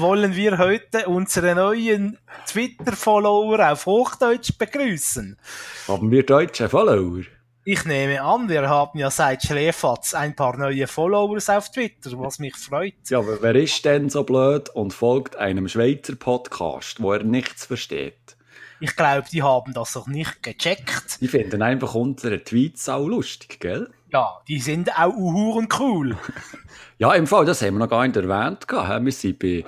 wollen wir heute unsere neuen Twitter-Follower auf Hochdeutsch begrüßen. Haben wir deutsche Follower? Ich nehme an, wir haben ja seit Schläfatz ein paar neue Followers auf Twitter, was mich freut. Ja, aber wer ist denn so blöd und folgt einem Schweizer Podcast, wo er nichts versteht? Ich glaube, die haben das noch nicht gecheckt. Die finden einfach unsere Tweets auch lustig, gell? Ja, die sind auch uhuren cool. ja, im Fall, das haben wir noch gar nicht erwähnt. Wir sind bei,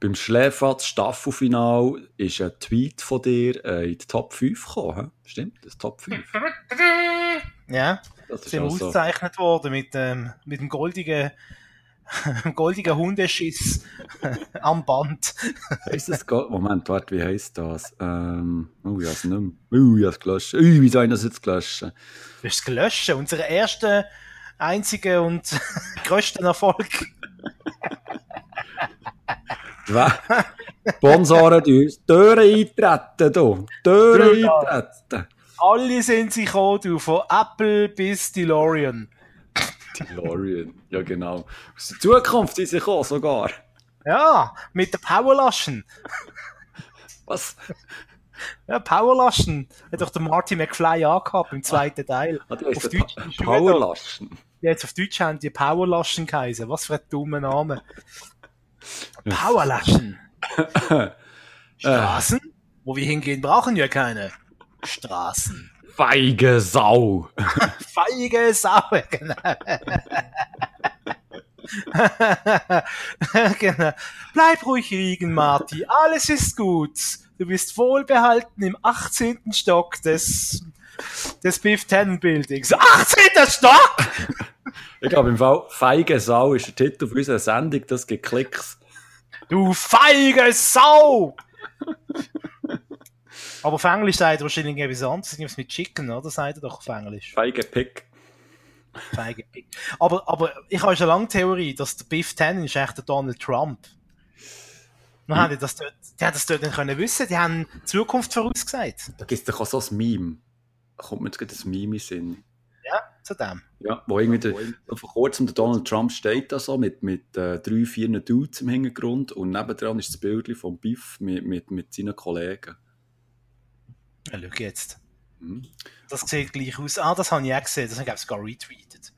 beim Schläfatz Staffelfinal ist ein Tweet von dir äh, in die Top 5 gekommen. Stimmt, das Top 5. ja, das ist sind also... ausgezeichnet worden mit, ähm, mit dem goldigen goldiger Hundeschiss am Band. heisst das Moment, warte, wie heisst das? Ähm, oh, ich hab's nicht mehr. Oh, ich hab's gelöscht. Ui, wie soll ich das jetzt löschen? Du hast es gelöscht? Unser erster, einziger und größter Erfolg. Sponsoren uns Türen eintreten, du. Türen eintreten. Alle sind sie gekommen, du, von Apple bis DeLorean. DeLorean, ja genau. Aus der Zukunft ist sie gekommen, sogar. Ja, mit der Powerlaschen. Was? Ja, Powerlaschen. Hat doch der Marty McFly angehabt im zweiten Teil. Ah, auf Deutsch pa Powerlaschen. Jetzt auf Deutsch haben die Powerlaschen geheißen. Was für ein dummer Name. Powerlaschen. Straßen? Wo wir hingehen, brauchen wir keine Straßen. Feige Sau. Feige Sau, genau. genau. Bleib ruhig liegen, Marty. Alles ist gut. Du bist wohlbehalten im 18. Stock des, des Biff Ten Buildings. 18. Stock! ich glaube, im Fall Feige Sau ist der Titel für unsere Sendung. Das gibt Klicks. Du feige Sau! Aber auf Englisch sagt er wahrscheinlich etwas anderes. Irgendwas mit Chicken, oder? Sagt er doch auf Englisch. Feige Pick. Feige Pick. Aber, aber ich habe schon lange Theorie, dass der Biff Tannen ist echt der Donald Trump. Man hm. das dort, die haben das dort nicht können wissen. Die haben die Zukunft vorausgesagt. Da gibt es doch auch so ein Meme. Da kommt mir jetzt gerade ein Meme in Sinn. Ja, zu dem. Ja, wo irgendwie der, vor kurzem der Donald Trump steht da so mit, mit äh, drei, vier Dudes im Hintergrund und nebendran ist das Bild von Biff mit, mit, mit seinen Kollegen. Ja, schau jetzt. Mhm. Das sieht gleich aus. Ah, das habe ich auch gesehen. Das habe ich sogar retweetet.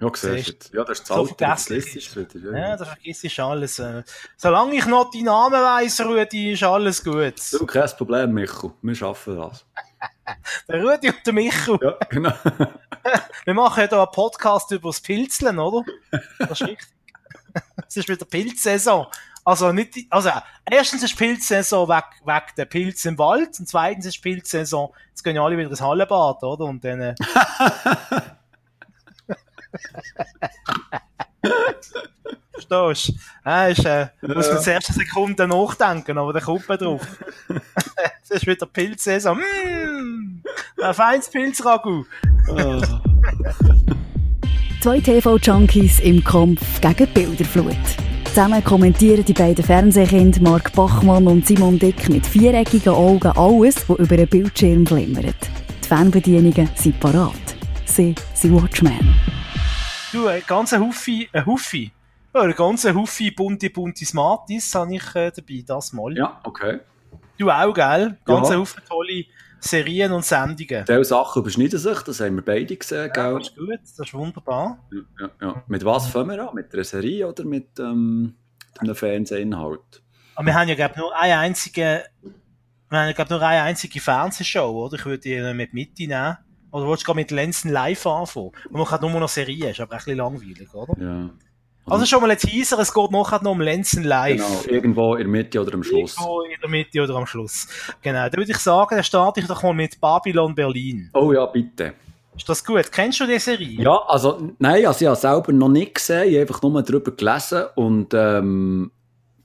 Ja, siehst Ja, das ist das so Alte, das wieder. Ja, ja das vergisst ich alles. Äh. Solange ich noch deinen Namen weiss, Rudi, ist alles gut. Du, kein Problem, Michael. Wir schaffen das. der Rudi und der Michael. Ja, genau. Wir machen ja hier einen Podcast über das Pilzeln, oder? Das ist richtig. Es ist wieder Pilzsaison. Also nicht, also erstens ist Pilzsaison weg, weg der Pilz im Wald und zweitens ist Pilzsaison, jetzt gehen ja alle wieder ins Hallenbad, oder? Und dann, äh, Verstehst du? Ah, ist, äh, muss man zuerst eine Sekunde nachdenken, aber dann kommt man drauf. das ist wieder Pilzsaison. Mmh, ein feines Pilzragout. oh. Zwei TV-Junkies im Kampf gegen Bilderflut. Zusammen kommentieren die beiden Fernsehkinder Mark Bachmann und Simon Dick mit viereckigen Augen alles, was über einen Bildschirm glimmert. Die Fernbedienungen sind parat. Sie sind Watchmen. Du, ein ganzer Huffi, ein Huffi, ein ganzer Huffi bunte, bunte Smarties habe ich äh, dabei, das mal. Ja, okay. Du auch, gell? Ganz ja. Haufen tolle Serien und Sendungen. Diese Sachen überschneiden sich, das haben wir beide gesehen, ja, Das ist gut, das ist wunderbar. Ja, ja, Mit was fangen wir an? Mit einer Serie oder mit ähm, einem Fernsehinhalt? Aber wir haben ja, glaube nur eine einzige, wir haben, glaube nur eine einzige Fernsehshow, oder? Ich würde die mit Mitte nehmen. Oder willst du mit Lenzen live anfangen? Und man kann nur noch Serien, ist aber ein bisschen langweilig, oder? Ja. Also schon mal ein Teaser, es geht nachher noch um Lenzen live. Genau, irgendwo in der Mitte oder am Schluss. Irgendwo in der Mitte oder am Schluss. Genau, da würde ich sagen, dann starte ich doch mal mit Babylon Berlin. Oh ja, bitte. Ist das gut? Kennst du die Serie? Ja, also, nein, also ich habe selber noch nicht gesehen, ich habe einfach nur darüber gelesen und ähm,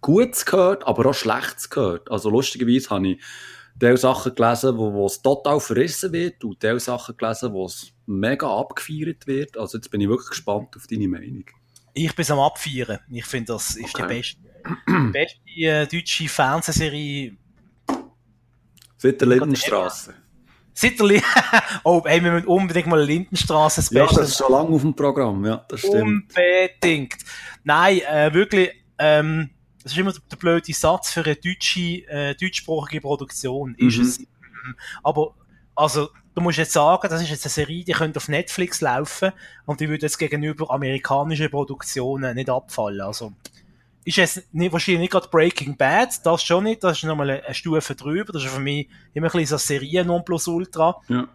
Gutes gehört, aber auch Schlechtes gehört. Also lustigerweise habe ich Teil Sachen gelesen, wo, wo es total verrissen wird und Teil Sachen gelesen, wo es mega abgefeiert wird. Also jetzt bin ich wirklich gespannt auf deine Meinung. Ich bin am Abfeiern. Ich finde, das ist okay. die beste, die beste äh, deutsche Fernsehserie. Seit der Lindenstraße. Seit der Lindenstraße. oh, ey, wir müssen unbedingt mal Lindenstraße Special. Ja, das ist schon lange auf dem Programm, ja, das stimmt. Unbedingt. Nein, äh, wirklich, ähm, das ist immer der blöde Satz für eine deutsche, äh, deutschsprachige Produktion, ist Mhm. es. Mhm. Aber, also, du musst jetzt sagen, das ist jetzt eine Serie, die könnte auf Netflix laufen und die würde jetzt gegenüber amerikanischen Produktionen nicht abfallen. Also, ist jetzt nicht, wahrscheinlich nicht gerade Breaking Bad, das schon nicht, das ist nochmal eine, eine Stufe drüber, das ist für mich immer ein bisschen so Serie Nonplusultra. Ja.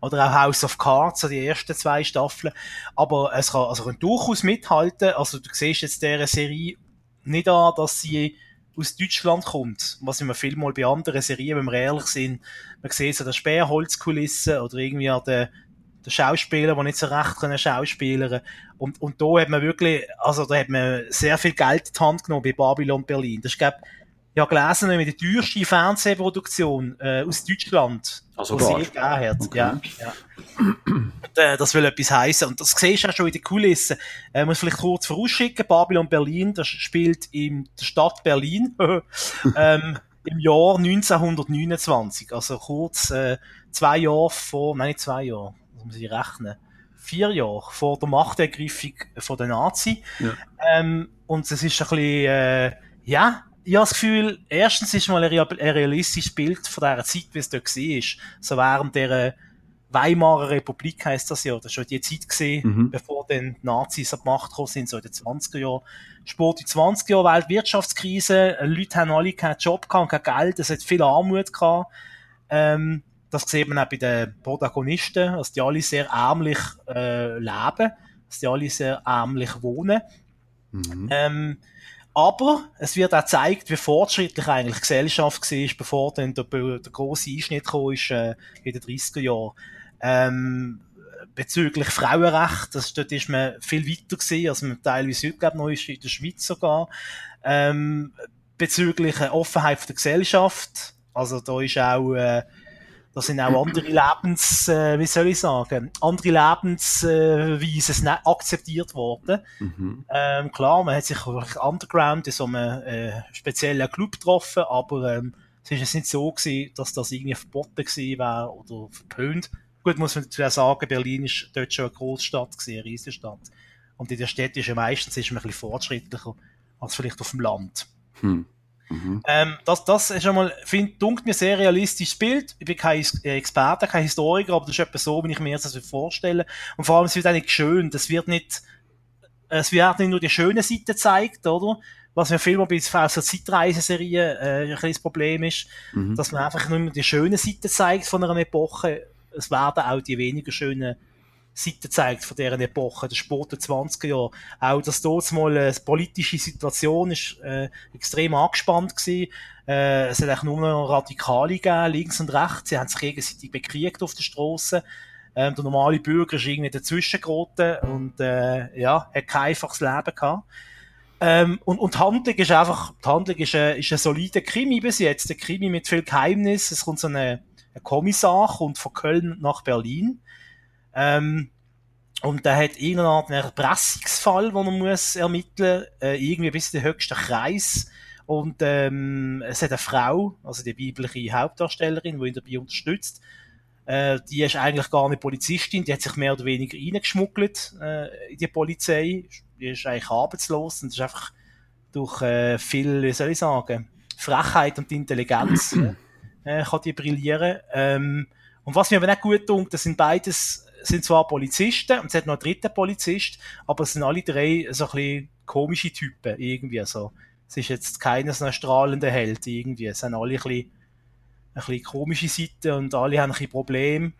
Oder auch House of Cards, so die ersten zwei Staffeln. Aber es kann, also kann durchaus mithalten. Also du siehst jetzt dieser Serie nicht an, dass sie aus Deutschland kommt. Was immer viel mal bei anderen Serien, wenn wir ehrlich sind, man sieht so die Sperrholzkulissen oder irgendwie an den, den Schauspieler, die nicht so recht können schauspielern. Und, und da hat man wirklich, also da hat man sehr viel Geld in die Hand genommen bei Babylon Berlin. Das ist, glaub, ich habe gelesen, nämlich die teuerste Fernsehproduktion äh, aus Deutschland, Also die sie je hat. Okay. Ja, ja. Und, äh, das will etwas heißen. Und das siehst du auch schon in den Kulissen. Äh, muss vielleicht kurz vorausschicken, Babylon Berlin, das spielt in der Stadt Berlin ähm, im Jahr 1929. Also kurz äh, zwei Jahre vor, nein, nicht zwei Jahre, das muss ich rechnen. Vier Jahre vor der Machtergreifung von den Nazi. Ja. Ähm, und es ist ein bisschen, äh, ja, ich habe das Gefühl, erstens ist mal ein real- ein realistisches Bild von dieser Zeit, wie es dort war. So während der Weimarer Republik heisst das ja. Das war schon die Zeit gesehen, Mhm. bevor dann die Nazis an die Macht gekommen sind, so in den 20er Jahren. Sport in 20er Jahren, Weltwirtschaftskrise, Leute haben alle keinen Job gehabt, kein Geld, es hat viel Armut gehabt. Ähm, das sieht man auch bei den Protagonisten, dass die alle sehr ärmlich äh, leben, dass die alle sehr ärmlich wohnen. Mhm. Ähm, aber es wird auch gezeigt, wie fortschrittlich eigentlich Gesellschaft war, bevor dann der, der große Einschnitt kam, ist, äh, in den 30er Jahren. Ähm, bezüglich Frauenrecht, das, dort ist man viel weiter gewesen, als man teilweise heute, glaube noch ist, in der Schweiz sogar. Ähm, bezüglich äh, Offenheit der Gesellschaft, also da ist auch, äh, da sind auch andere Lebens, äh, wie soll ich sagen, andere Lebensweisen äh, akzeptiert worden. Mhm. Ähm, klar, man hat sich underground in so einem äh, speziellen Club getroffen, aber ähm, es ist jetzt nicht so gewesen, dass das irgendwie verboten gewesen wäre oder verpönt. Gut, muss man dazu auch sagen, Berlin ist dort schon eine Großstadt gewesen, eine Riesenstadt. Und in der Stadt ist ja meistens ist man ein bisschen fortschrittlicher als vielleicht auf dem Land. Hm. Mhm. Ähm, das, das ist einmal, find, dunkt mir sehr realistisches Bild. Ich bin kein äh, Experte, kein Historiker, aber das ist etwa so, wie ich mir das vorstelle. Und vor allem, es wird auch nicht schön. Das wird nicht, es wird nicht nur die schöne Seite gezeigt, oder? Was mir viel bei so Zeitreiseserien äh, ein kleines Problem ist, Mhm. dass man einfach nur die schöne Seite zeigt von einer Epoche. Es werden auch die weniger schönen Seiten zeigt von deren Epoche, der Sport der 20er Jahre. Auch, dass dort mal eine politische Situation ist, äh, extrem angespannt gewesen. Äh, es hat eigentlich nur noch Radikale gegeben, links und rechts. Sie haben sich gegenseitig bekriegt auf der Straße. Ähm, der normale Bürger ist irgendwie dazwischen geraten und, äh, ja, hat kein einfaches Leben gehabt. Ähm, und, und die Handlung ist einfach, die Handlung ist ein, ist ein solider Krimi bis jetzt. Ein Krimi mit viel Geheimnis. Es kommt so eine, ein Kommissar, kommt von Köln nach Berlin. Ähm, und der hat irgendeine Art einen Erpressungsfall, den er muss ermitteln, äh, irgendwie bis in den höchsten Kreis. Und ähm, es hat eine Frau, also die biblische Hauptdarstellerin, die ihn dabei unterstützt. Äh, die ist eigentlich gar nicht Polizistin, die hat sich mehr oder weniger reingeschmuggelt äh, in die Polizei. Die ist eigentlich arbeitslos und ist einfach durch äh, viel, wie soll ich sagen, Frechheit und Intelligenz äh, kann die brillieren. Ähm, und was mir aber nicht gut tut, das sind beides, sind zwar Polizisten und es hat noch einen dritten Polizist, aber es sind alle drei so ein bisschen komische Typen irgendwie. Also, es ist jetzt keiner so ein strahlender Held irgendwie. Es sind alle ein bisschen, ein bisschen komische Seiten und alle haben ein bisschen Probleme.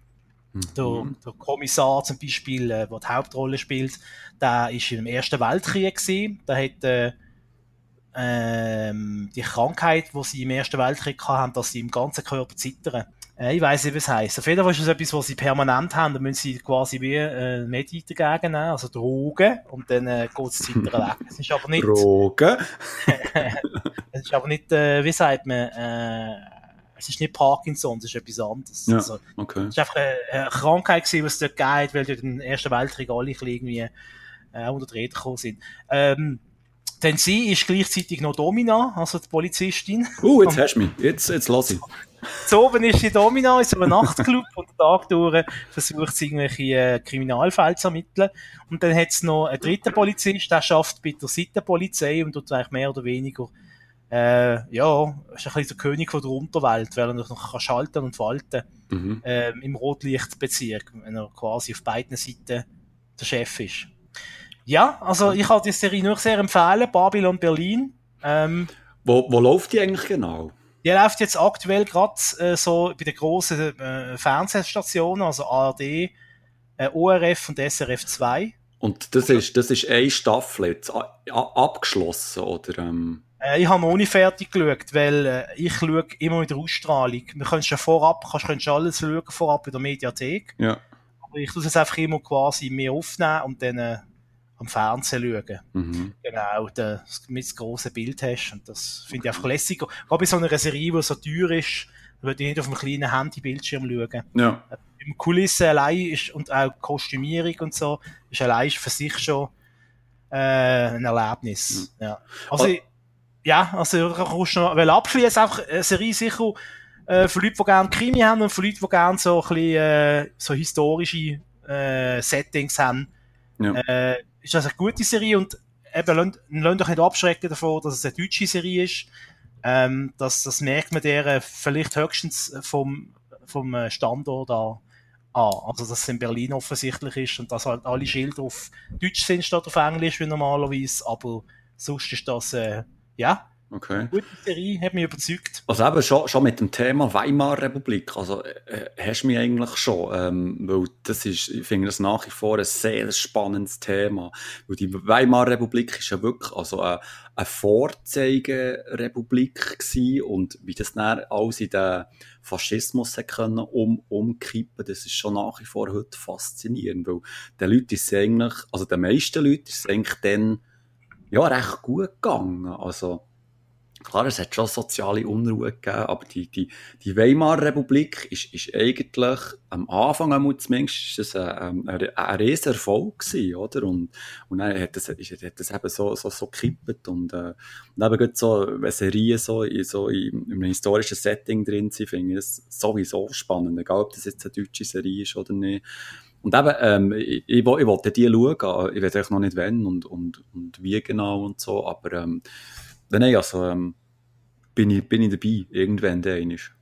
Der, der Kommissar zum Beispiel, äh, der die Hauptrolle spielt, der ist im Ersten Weltkrieg gewesen. Der hat äh, ähm, die Krankheit, die sie im Ersten Weltkrieg hatten, dass sie im ganzen Körper zittern. Äh, ich weiß nicht, was es heisst. Auf jeden Fall ist es etwas, was sie permanent haben. Da müssen sie quasi wie äh, Medien dagegen nehmen, also Drogen, und dann äh, geht das Zittern weg. Es ist aber nicht, Drogen. es ist aber nicht äh, wie sagt man, äh, es ist nicht Parkinson, es ist etwas anderes. Ja. Also, Okay. es war einfach eine, Krankheit, gewesen, die es dort gegeben hat, weil dort im Ersten Weltkrieg alle irgendwie äh, unter die Räder gekommen sind. Ähm, Denn sie ist gleichzeitig noch Domina, also die Polizistin. Uh, jetzt hast du mich. Jetzt, jetzt lass ich. So oben ist sie Domina in so einem Nachtclub und den Tag durch versucht sie irgendwelche äh, Kriminalfälle zu ermitteln. Und dann hat es noch einen dritten Polizist, der schafft bei der Seitenpolizei und tut eigentlich mehr oder weniger äh, ja, ist ein bisschen der König von der Unterwelt, weil er noch kann schalten und walten Mhm. ähm, im Rotlichtbezirk, wenn er quasi auf beiden Seiten der Chef ist. Ja, also ich kann die Serie nur sehr empfehlen, Babylon Berlin. Ähm, Wo, wo läuft die eigentlich genau? die läuft jetzt aktuell gerade äh, so bei den grossen äh, Fernsehstationen, also ARD, äh, ORF und SRF 2. Und das ist, das ist eine Staffel jetzt abgeschlossen, oder? Ähm, Äh, ich habe noch nicht fertig geschaut, weil äh, ich schaue immer mit der Ausstrahlung. Wir können schon vorab, kannst, kannst alles schauen vorab in der Mediathek. ja. Aber ich tue es einfach immer quasi mir aufnehmen und dann äh, am Fernsehen schauen. Mhm. Genau, das, mit das grosse Bild hast. Und das finde ich einfach lässiger. Gerade bei so einer Serie, die so teuer ist, würde ich nicht auf einem kleinen Handybildschirm schauen. Ja. Im Kulisse allein ist, und auch Kostümierung und so, ist allein für sich schon äh, ein Erlebnis. Ja. Also, Oh. ja, also du kannst noch, weil abschließen einfach eine Serie sicher äh, für Leute, die gerne Krimi haben und für Leute, die gerne so ein bisschen äh, so historische äh, Settings haben, Ja. äh, ist das eine gute Serie und eben, lasst euch nicht abschrecken davon, dass es eine deutsche Serie ist. Ähm, das, das merkt man der äh, vielleicht höchstens vom, vom äh, Standort an. an. Also, dass es in Berlin offensichtlich ist und dass halt alle Schilder auf Deutsch sind statt auf Englisch wie normalerweise, aber sonst ist das, äh, ja, Okay. gute Serie, hat mich überzeugt. Also eben schon, schon mit dem Thema Weimarer Republik, also äh, hast du mich eigentlich schon, ähm, weil das ist, ich finde das nach wie vor ein sehr spannendes Thema, weil die Weimarer Republik ist ja wirklich also eine, eine Vorzeigerepublik gewesen und wie das dann alles in den Faschismus können um, umkippen, das ist schon nach wie vor heute faszinierend, weil den Leuten ist eigentlich, also den meisten Leuten ist es eigentlich dann ja recht gut gegangen, also Klar, es hat schon soziale Unruhe gegeben, aber die, die, die Weimarer Republik ist, ist eigentlich am Anfang zumindest ist es ein, ein, ein riesen Erfolg gewesen, oder? Und, und dann hat das, ist, hat das eben so, so, so gekippt und, äh, und eben gerade so, wenn Serien so, so in, in einem historischen Setting drin sind, finde ich das sowieso spannend, egal ob das jetzt eine deutsche Serie ist oder nicht. Und eben, ähm, ich, ich, ich wollte die schauen, ich weiß eigentlich noch nicht wann und, und, und wie genau und so, aber, ähm, Nein, also ähm, bin, ich, bin ich dabei, irgendwann der ist.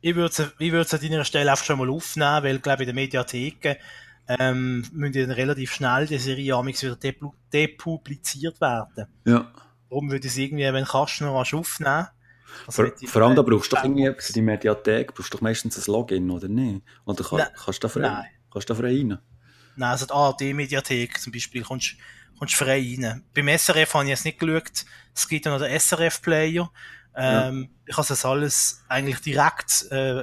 Ich würde ich sie an deiner Stelle einfach schon mal aufnehmen, weil, glaube ich, in der Mediathek ähm, müssen dann relativ schnell die Serie amigs wieder depubliziert werden. Ja. Darum würde ich sie irgendwie, wenn kannst, noch rasch aufnehmen. Also Vor, vor allem, da brauchst du doch irgendwie für die Mediathek, brauchst du doch meistens ein Login, oder nicht? Oder kann, kannst du da frei, kannst du da frei rein? Nein, also die ARD-Mediathek zum Beispiel kommst, kommst frei rein. Beim SRF habe ich jetzt nicht geschaut. Es gibt ja noch den SRF-Player. Ähm, Ich habe das alles eigentlich direkt äh,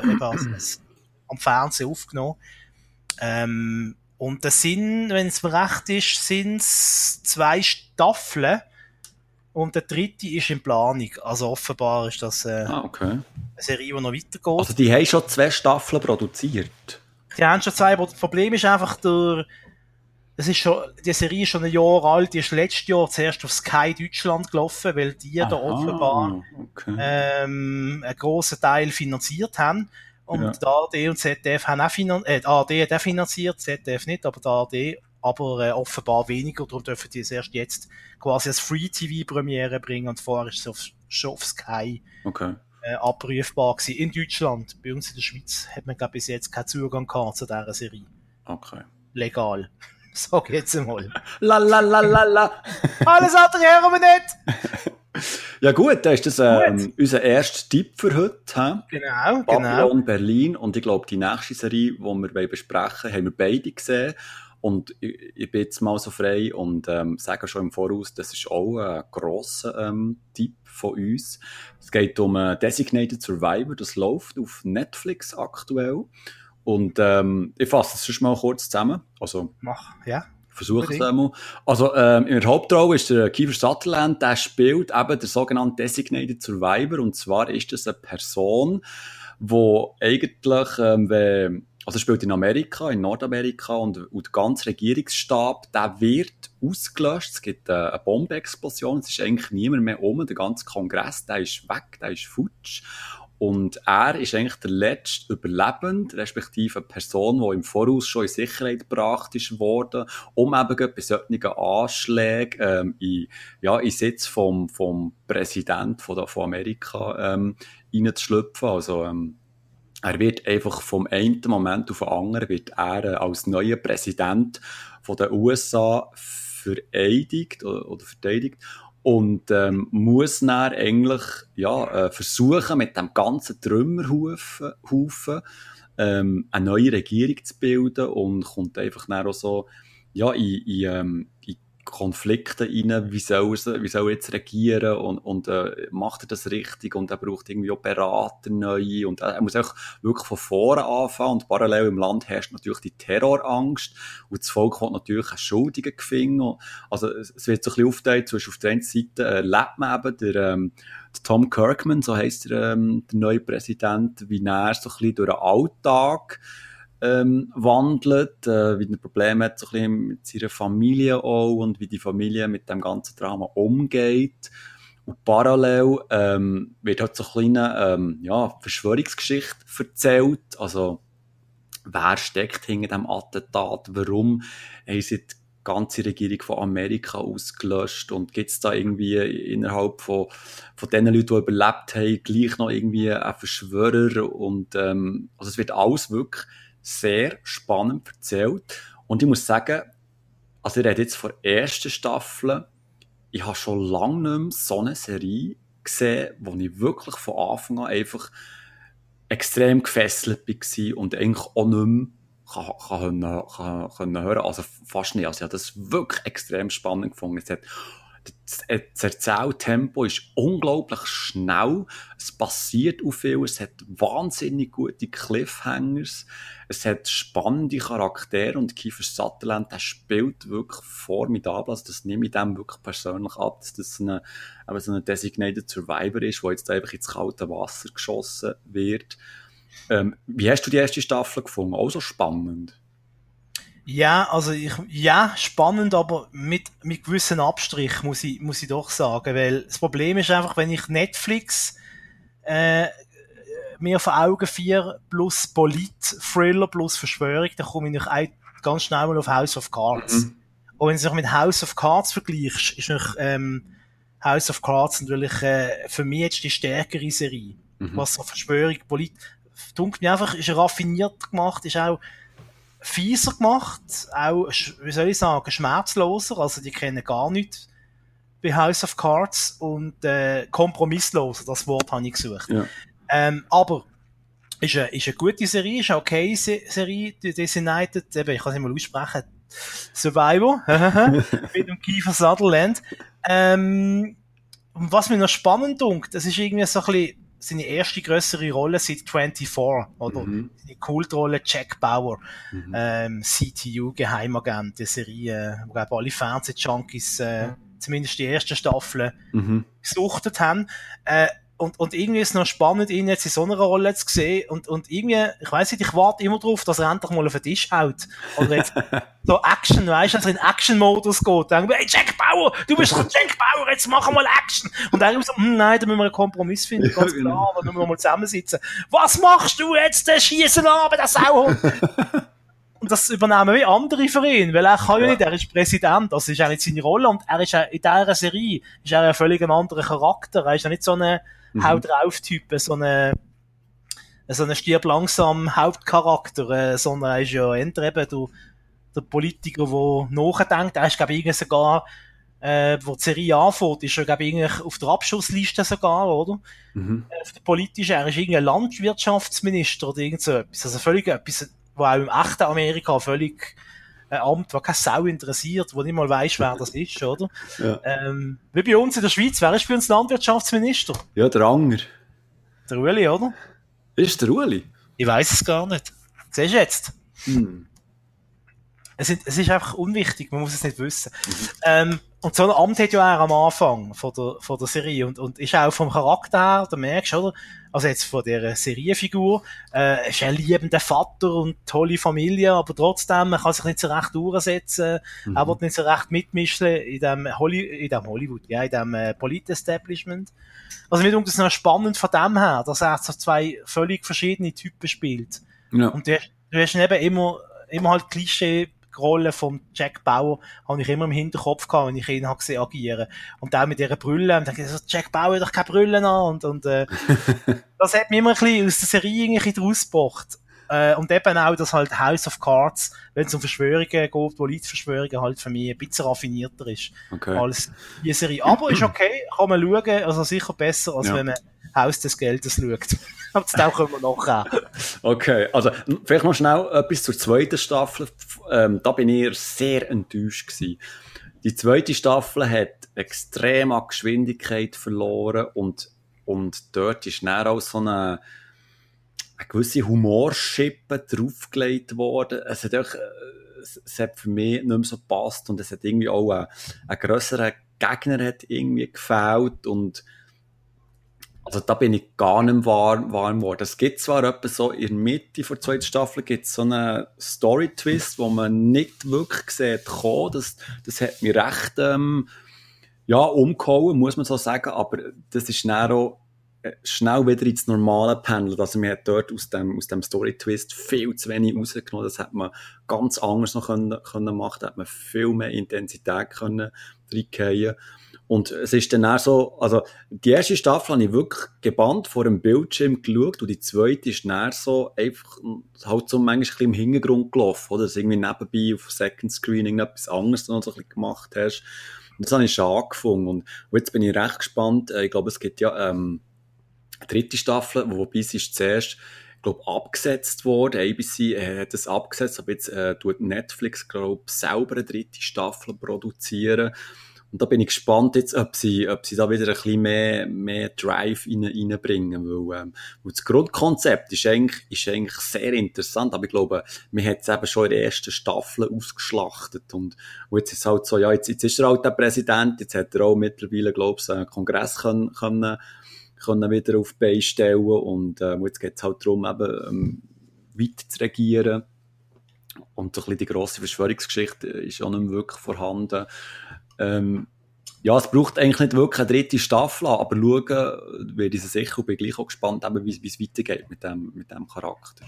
am Fernsehen aufgenommen. Ähm, und das sind, wenn es mir recht ist, sind es zwei Staffeln. Und der dritte ist in Planung. Also offenbar ist das äh, Ah, okay. eine Serie, die noch weitergeht. Also die haben schon zwei Staffeln produziert. Die haben schon zwei, das Problem ist einfach der, es ist schon, die Serie ist schon ein Jahr alt, die ist letztes Jahr zuerst auf Sky Deutschland gelaufen, weil die da Aha, offenbar Okay. ähm, einen grossen Teil finanziert haben. Und Ja. die ARD und ZDF haben auch äh, die ARD hat auch finanziert, ZDF nicht, aber die ARD aber äh, offenbar weniger, darum dürfen die es erst jetzt quasi als Free-TV-Premiere bringen und vorher ist es auf, schon auf Sky okay. äh, abrufbar gewesen. In Deutschland, bei uns in der Schweiz hat man glaube bis jetzt keinen Zugang gehabt zu dieser Serie. Okay. Legal. Sag jetzt einmal. La la la la la. Alles andere hören wir nicht! Ja gut, dann ist das ähm, unser erster Tipp für heute. Hä? Genau, genau. Babylon Berlin und ich glaube, die nächste Serie, die wir besprechen wollen, haben wir beide gesehen. Und ich, ich bin jetzt mal so frei und ähm, sage schon im Voraus, das ist auch ein grosser ähm, Tipp von uns. Es geht um äh, Designated Survivor, das läuft auf Netflix aktuell. Und ähm, ich fasse es sonst mal kurz zusammen. Also Mach, ja. Versuche es einmal. Also, ähm, in der Hauptrolle ist der Kiefer Sutherland, der spielt eben der sogenannte Designated Survivor. Und zwar ist das eine Person, wo eigentlich, ähm, wenn, also spielt in Amerika, in Nordamerika und, und der ganze Regierungsstab, der wird ausgelöscht. Es gibt eine Bombenexplosion, es ist eigentlich niemand mehr um, der ganze Kongress, der ist weg, der ist futsch. Und er ist eigentlich der letzte Überlebende, respektive eine Person, die im Voraus schon in Sicherheit gebracht ist worden, um eben bei solchen Anschlägen ähm, in, ja, in Sitz vom, vom Präsident von, von Amerika ähm, reinzuschlüpfen. Also, ähm, er wird einfach vom einen Moment auf den anderen wird er äh, als neuer Präsident von den USA vereidigt oder, oder verteidigt und ähm, muss dann eigentlich ja, äh, versuchen, mit dem ganzen Trümmerhaufen ähm, eine neue Regierung zu bilden und kommt einfach dann auch so ja, in, in, ähm, in Konflikte rein, wie soll er, wie soll er jetzt regieren? Und, und äh, macht er das richtig? Und er braucht irgendwie auch Berater neu. Und er, er muss auch wirklich von vorne anfangen. Und parallel im Land herrscht natürlich die Terrorangst. Und das Volk hat natürlich einen Schuldigen gefunden. Also es wird so ein bisschen aufgeteilt. Zwischen auf der einen Seite äh, lebt man eben der, ähm, der Tom Kirkman, so heisst der, ähm, der neue Präsident, wie er so ein bisschen durch den Alltag ähm, wandelt, äh, wie er Probleme hat so ein bisschen mit seiner Familie auch und wie die Familie mit dem ganzen Drama umgeht. Und parallel ähm, wird halt so eine kleine ähm, ja, Verschwörungsgeschichte erzählt. Also, wer steckt hinter dem Attentat? Warum haben sie die ganze Regierung von Amerika ausgelöscht? Und gibt es da irgendwie innerhalb von, von den Leuten, die überlebt haben, gleich noch irgendwie einen Verschwörer? Und ähm, also es wird alles wirklich sehr spannend erzählt. Und ich muss sagen, also ich rede jetzt von der ersten Staffel, ich habe schon lange nicht mehr so eine Serie gesehen, wo ich wirklich von Anfang an einfach extrem gefesselt war und eigentlich auch nicht mehr kann, kann, kann, kann hören Also fast nicht. Also ich habe das wirklich extrem spannend gefunden. Es hat das Erzähltempo ist unglaublich schnell. Es passiert auf viel. Es hat wahnsinnig gute Cliffhangers. Es hat spannende Charaktere und Kiefer Sutherland, der spielt wirklich formidabel. Also das nehme ich dem wirklich persönlich ab, dass das eine, eben so eine Designated Survivor ist, wo jetzt einfach ins kalte Wasser geschossen wird. Ähm, wie hast du die erste Staffel gefunden? Auch so spannend? Ja, also ich, ja, spannend, aber mit, mit gewissen Abstrich, muss ich, muss ich doch sagen, weil das Problem ist einfach, wenn ich Netflix, äh, mir vor Augen vier plus Polit-Thriller plus Verschwörung, dann komme ich nicht ganz schnell mal auf House of Cards. Mhm. Und wenn du es mit House of Cards vergleichst, ist noch, ähm, House of Cards natürlich, äh, für mich jetzt die stärkere Serie. Mhm. Was so Verschwörung, Polit, dunkelt mir einfach, ist raffiniert gemacht, ist auch, fieser gemacht, auch, wie soll ich sagen, schmerzloser, also die kennen gar nichts bei House of Cards und äh, kompromissloser, das Wort habe ich gesucht. Ja. Ähm, aber ist eine, ist eine gute Serie, ist eine okay Serie, die Designated, eben, ich kann es nicht mal aussprechen, Survivor, mit dem Kiefer Sutherland. Ähm, was mir noch spannend dunkt, das ist irgendwie so ein bisschen, seine erste größere Rolle seit 24, oder? Mhm. Die Kultrolle Jack Bauer, mhm. ähm, CTU, Geheimagent, die Serie, wo glaube alle Fernsehjunkies, äh, zumindest die erste Staffel, mhm. gesuchtet haben. Äh, und, und irgendwie ist es noch spannend, ihn jetzt in so einer Rolle zu sehen. Und, und irgendwie, ich weiß nicht, ich warte immer drauf, dass er endlich mal auf den Tisch haut. Oder jetzt so Action, weißt du, dass er in Action-Modus geht. Dann, hey, Jack Bauer, du bist doch Jack Bauer, jetzt machen wir mal Action. Und dann so, hm, nein, da müssen wir einen Kompromiss finden, ganz klar, genau. da müssen wir mal zusammensitzen. Was machst du jetzt, der Schießen an, der Sauhund? Und das übernehmen wie andere für ihn, weil er kann ja, ja nicht, er ist Präsident, das ist ja nicht seine Rolle und er ist ja in dieser Serie, ist er ein völlig anderer Charakter, er ist ja nicht so eine, mhm. Hau drauf Typen, so eine, so eine stirb langsam Hauptcharakter, äh, sondern er ist ja eher eben der, der Politiker, der nachdenkt. Er ist, glaube ich, sogar, äh, wo die Serie anfängt, ist er, glaube ich, auf der Abschussliste sogar, oder? Mhm. Äh, auf der politischen, er ist irgendein Landwirtschaftsminister oder irgend so etwas. Also völlig etwas, wo auch im echten Amerika völlig ein Amt, das keine Sau interessiert, wo nicht mal weiss, wer das ist, oder? Ja. Ähm, wie bei uns in der Schweiz, wer ist bei uns Landwirtschaftsminister? Ja, der Anger. Der Uli, oder? Ist der Uli? Ich weiß es gar nicht. Siehst du jetzt? Hm. Es, sind, es ist einfach unwichtig, man muss es nicht wissen. Mhm. Ähm, und so ein Amt hat ja er am Anfang von der, von der Serie und, und ist auch vom Charakter her, da merkst du, oder? Also jetzt von der Serienfigur, äh, ist ein liebender Vater und tolle Familie, aber trotzdem, man kann sich nicht so recht durchsetzen, mhm. er wird nicht so recht mitmischen in dem, Holly, in dem Hollywood, ja, in dem äh, Polit-Establishment. Also mir das noch spannend von dem her, dass er so zwei völlig verschiedene Typen spielt. Ja. Und du, du hast eben immer, immer halt Klischee Rolle von Jack Bauer habe ich immer im Hinterkopf gehabt, wenn ich ihn habe gesehen agieren. Und auch mit ihrer Brille, und dann so, Jack Bauer hat doch keine Brille an, und, und, äh, das hat mich immer ein bisschen aus der Serie irgendwie rausgebracht. Äh, und eben auch, dass halt House of Cards, wenn es um Verschwörungen geht, Politverschwörungen, halt für mich ein bisschen raffinierter ist okay. als die Serie. Aber ist okay, kann man schauen, also sicher besser, als ja. wenn man Haus des Geldes schaut. Aber das kommen wir noch Okay, also vielleicht noch schnell etwas zur zweiten Staffel. Ähm, da bin ich sehr enttäuscht gewesen. Die zweite Staffel hat extrem an Geschwindigkeit verloren und, und dort ist dann auch so eine, eine gewisse Humorschippe draufgelegt worden. Es hat, auch, äh, es hat für mich nicht mehr so gepasst und es hat irgendwie auch einen, einen grösseren Gegner hat irgendwie gefällt und also da bin ich gar nicht warm, warm geworden. Es gibt zwar etwas so in der Mitte der zweiten Staffel gibt so einen Story-Twist, wo man nicht wirklich sieht kommen. Das, das hat mich recht, ähm, ja, umgehauen, muss man so sagen. Aber das ist dann auch äh, schnell wieder ins normale Panel. Also man hat dort aus dem, aus dem Story-Twist viel zu wenig rausgenommen. Das hätte man ganz anders noch können, können machen. Da hätte man viel mehr Intensität können reingehen und es ist dann auch so, also die erste Staffel habe ich wirklich gebannt vor dem Bildschirm geschaut und die zweite ist dann so einfach halt so manchmal ein bisschen im Hintergrund gelaufen, oder? Dass irgendwie nebenbei auf Second Screening etwas anderes noch so ein bisschen gemacht hast. Und das habe ich schon angefangen. Und, jetzt bin ich recht gespannt. Äh, ich glaube, es gibt ja ähm, eine dritte Staffel, wobei sie ist zuerst ich glaube, abgesetzt worden. ABC äh, hat das abgesetzt, aber jetzt äh, tut Netflix, glaube selber eine dritte Staffel produzieren. Und da bin ich gespannt jetzt, ob sie, ob sie da wieder ein bisschen mehr, mehr Drive rein, reinbringen, weil, ähm, weil das Grundkonzept ist eigentlich, ist eigentlich sehr interessant, aber ich glaube, man hat es eben schon in der ersten Staffel ausgeschlachtet und, und jetzt ist es halt so, ja, jetzt, jetzt ist er halt der Präsident, jetzt hat er auch mittlerweile, glaube ich, einen Kongress können, können, können wieder auf die Beine stellen und, äh, jetzt geht es halt darum, eben, ähm, weiter zu regieren. Und so ein bisschen die grosse Verschwörungsgeschichte ist auch nicht mehr wirklich vorhanden. Ähm, ja, es braucht eigentlich nicht wirklich eine dritte Staffel, aber schauen werde ich sicher und bin gleich auch gespannt, wie es weitergeht mit dem, mit dem Charakter.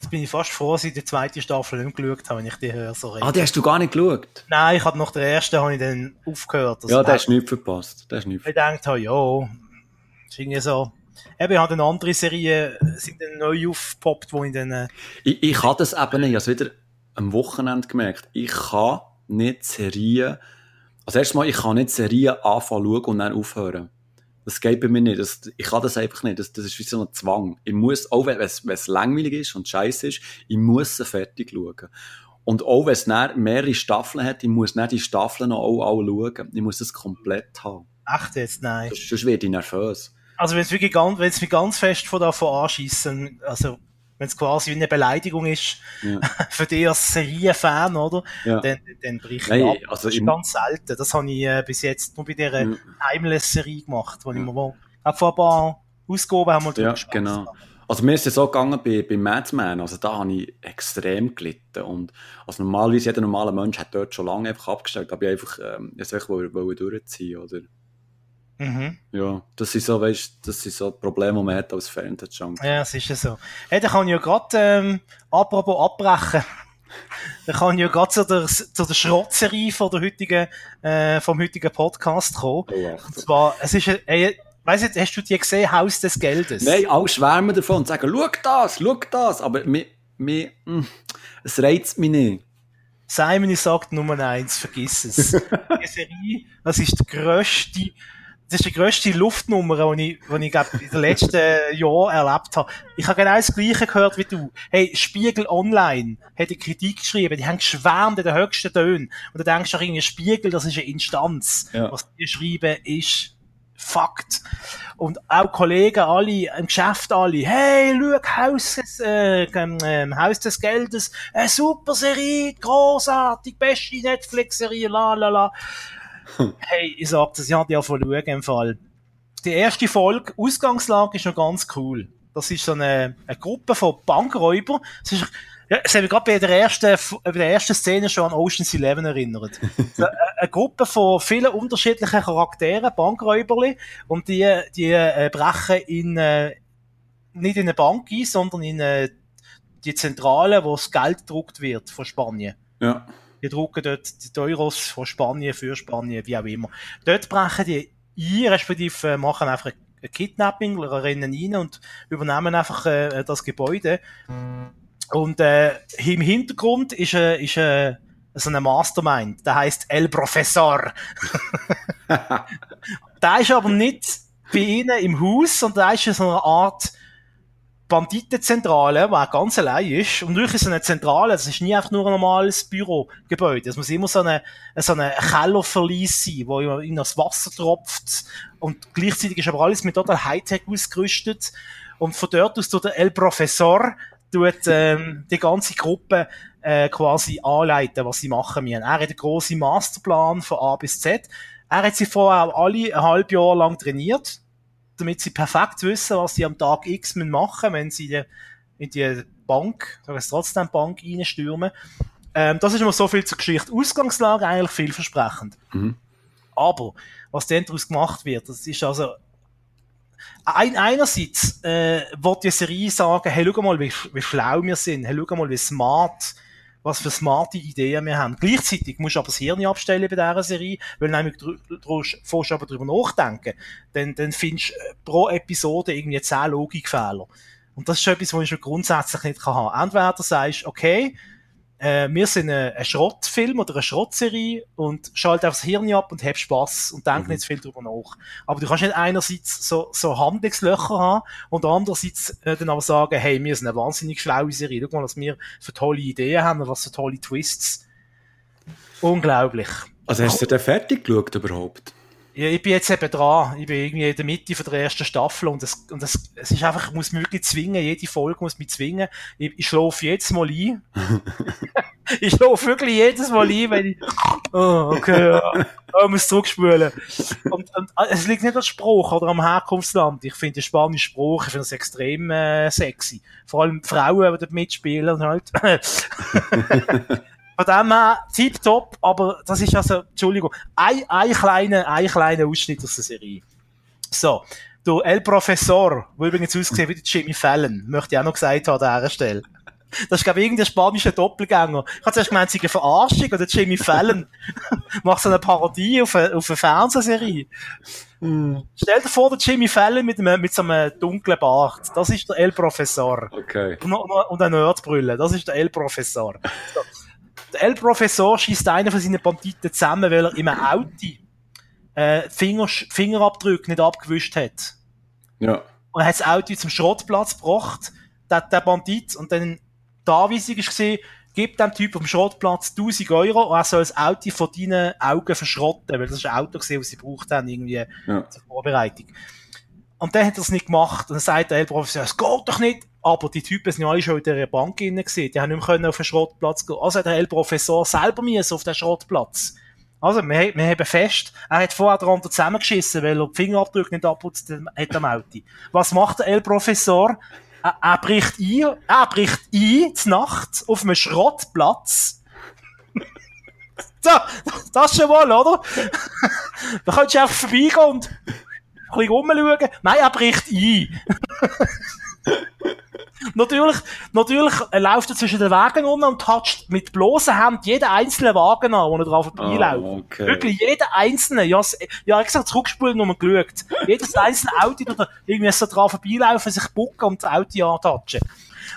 Jetzt bin ich fast froh, dass ich die zweite Staffel nicht geschaut habe, wenn ich die höre. So ah, die hast du gar nicht geschaut? Nein, ich habe nach der ersten habe ich dann aufgehört. Ja, der hast nichts verpasst. Der hast nichts ich dachte, ja, ist irgendwie so. Eben, ich habe eine andere Serie, sind dann neu aufgepoppt, wo ich dann... Äh, ich, ich habe das eben nicht, ich habe es wieder am Wochenende gemerkt. Ich kann nicht Serien also erstmal, ich kann nicht Serien anfangen schauen und dann aufhören. Das geht bei mir nicht. Das, ich kann das einfach nicht. Das, das ist wie so ein Zwang. Ich muss, auch wenn es, es langweilig ist und scheiße ist, ich muss es fertig schauen. Und auch wenn es mehrere Staffeln hat, ich muss nicht die Staffeln noch auch alle schauen. Ich muss das komplett haben. Echt jetzt? Nein. Sonst werde ich nervös. Also wenn es wirklich ganz, wenn es mich ganz fest von davon anschießen, also wenn es quasi eine Beleidigung ist ja. für dich als Serienfan, oder? Ja. Dann, dann bricht Nein, ab. Also das ist ganz selten. Das habe ich äh, bis jetzt nur bei dieser ja. Timeless-Serie gemacht, wo ja. ich mir wohl, vor ein paar Ausgaben haben wir drüber Ja, genau. Also mir ist es so gegangen bei, bei Madman, also da habe ich extrem gelitten und also normalerweise jeder normale Mensch hat dort schon lange einfach abgestellt, aber ich einfach, ähm, jetzt einfach wollen durchziehen, oder? Mhm. Ja, das ist so, weißt, das ist so ein Problem, das man hat als Fernsehjunkie. Ja, das ist ja so. Hey, da kann ich ja gerade, ähm, apropos abbrechen. da kann ich ja gerade zu der, zu der Schrottserie von der heutigen, äh, vom heutigen Podcast kommen. Oh, und zwar, es ist, äh, weiss nicht, hast du die gesehen, Haus des Geldes? Nein, alle schwärmen davon und sagen, schau das, schau das, aber mir, mir, mh, hm, es reizt mich nicht. Simon sagt Nummer eins, vergiss es. die Serie, das ist die grösste das ist die grösste Luftnummer, die ich, die ich glaub, in den letzten Jahren erlebt habe. Ich habe genau das Gleiche gehört wie du. Hey, Spiegel Online hat eine Kritik geschrieben, die haben geschwärmt in den höchsten Tönen. Und du denkst doch irgendwie, Spiegel, das ist eine Instanz. Ja. Was die schreiben, ist Fakt. Und auch Kollegen, alle, im Geschäft alle, hey, schau, Haus, des, äh, ähm, Haus des Geldes, eine super Serie, großartig, beste Netflix-Serie, la, la, la. hey, ich sag das, ich hatte ja von schauen im Fall. Die erste Folge, Ausgangslage ist noch ganz cool. Das ist so eine, eine Gruppe von Bankräubern. Es ist, ja, es hat mich gerade bei der ersten, bei der ersten Szene schon an Ocean's Eleven erinnert. so, eine, eine Gruppe von vielen unterschiedlichen Charakteren, Bankräuberli, und die, die äh, brechen in, äh, nicht in eine Bank ein, sondern in äh, die Zentrale, wo das Geld gedruckt wird von Spanien. Ja. Die drucken dort die Euros von Spanien für Spanien, wie auch immer. Dort brechen die ein, respektive machen einfach ein Kidnapping, rennen rein und übernehmen einfach äh, das Gebäude. Und äh, im Hintergrund ist, äh, ist äh, so ein Mastermind, der heißt El Professor. der ist aber nicht bei ihnen im Haus, sondern der ist in so einer Art Banditenzentrale, die ganz allein ist. Und wirklich so eine Zentrale, das ist nie einfach nur ein normales Bürogebäude. Es muss immer so eine, so eine Kellerverlies sein, wo in das Wasser tropft. Und gleichzeitig ist aber alles mit total Hightech ausgerüstet. Und von dort aus tut der El Professor tut, ähm, die ganze Gruppe äh, quasi anleiten, was sie machen müssen. Er hat einen grossen Masterplan von A bis Z. Er hat sie vorher auch alle ein halbes Jahr lang trainiert damit sie perfekt wissen, was sie am Tag X machen wenn sie in die Bank, sagen es trotzdem Bank reinstürmen. Ähm, das ist immer so viel zur Geschichte. Ausgangslage eigentlich vielversprechend. Mhm. Aber, was dann daraus gemacht wird, das ist also, ein, einerseits, äh, wird die Serie sagen, hey, schau mal, wie, wie schlau wir sind, hey, schau mal, wie smart was für smarte Ideen wir haben. Gleichzeitig musst du aber das Hirn abstellen bei dieser Serie, weil nämlich du fährst aber darüber nachdenken, dann, dann findest du äh, pro Episode irgendwie 10 Logikfehler. Und das ist etwas, was ich schon grundsätzlich nicht haben kann. Entweder du sagst, okay, äh, wir sind ein, ein Schrottfilm oder eine Schrottserie und schalt aufs Hirn ab und hab Spaß und denk mhm. nicht viel drüber nach. Aber du kannst nicht einerseits so, so Handlungslöcher haben und andererseits äh, dann aber sagen, hey, wir sind eine wahnsinnig schlaue Serie. Guck mal, was wir für tolle Ideen haben und was für tolle Twists. Unglaublich. Also hast du den fertig geschaut überhaupt? Ja, ich bin jetzt eben dran. Ich bin irgendwie in der Mitte von der ersten Staffel und es, und es, es ist einfach, ich muss mich wirklich zwingen. Jede Folge muss mich zwingen. Ich, ich schlafe jedes Mal ein. ich schlafe wirklich jedes Mal ein, wenn ich, oh, okay, ja, ich muss zurückspülen. Und, und, äh, es liegt nicht am Spruch oder am Herkunftsland. Ich finde den spanischen Spruch, ich finde es extrem äh, sexy. Vor allem Frauen, die dort mitspielen halt. Von dem her, tipptopp, aber das ist also, Entschuldigung, ein, ein kleiner, ein kleiner Ausschnitt aus der Serie. So. Du El Professor, wo übrigens aussieht wie Jimmy Fallon, möchte ich auch noch gesagt haben an dieser Stelle. Das ist, glaube ich, irgendein spanischer Doppelgänger. Ich habe zuerst gemeint, es eine Verarschung oder Jimmy Fallon macht so eine Parodie auf eine, auf eine Fernsehserie. Mm. Stell dir vor, der Jimmy Fallon mit, einem, mit so einem dunklen Bart. Das ist der El Professor. Okay. Und, und eine Nerdbrille. Das ist der El Professor. So. Der El Professor schießt einen von seinen Banditen zusammen, weil er im Auto äh, Finger, Fingerabdrücke nicht abgewischt hat. Ja. Und er hat das Auto zum Schrottplatz gebracht, der, der Bandit, und dann die Anweisung ist gesehen, gib dem Typ am Schrottplatz 1000 Euro und er soll das Auto von deinen Augen verschrotten, weil das ist ein Auto gesehen, das sie braucht haben, irgendwie ja. zur Vorbereitung. Und dann hat er es nicht gemacht. Und dann sagt der El Professor, es geht doch nicht. Aber die Typen sind ja alle schon in der Bank gesehen. Die haben nicht mehr auf den Schrottplatz gehen. Also hat der El Professor selber müssen auf den Schrottplatz. Also, wir, wir haben fest, er hat vorher darunter zusammengeschissen, weil er die Fingerabdrücke nicht abputzt hat am Auto. Was macht der El Professor? Er, er bricht ein, er bricht ein, zur Nacht, auf einem Schrottplatz. so, das schon mal, oder? da könntest du einfach vorbeigehen und ein bisschen rumschauen. Nein, er bricht ein. natürlich, natürlich läuft er zwischen den Wagen um und toucht mit bloßen Händen jeden einzelnen Wagen an, wo er drauf vorbeiläuft. Oh, okay. Wirklich, jeder einzelne. Ja, ja, ich gesagt, zurückspulen und geschaut. Jedes einzelne Auto, da irgendwie so drauf vorbeilaufen, sich bucken und das Auto antatschen.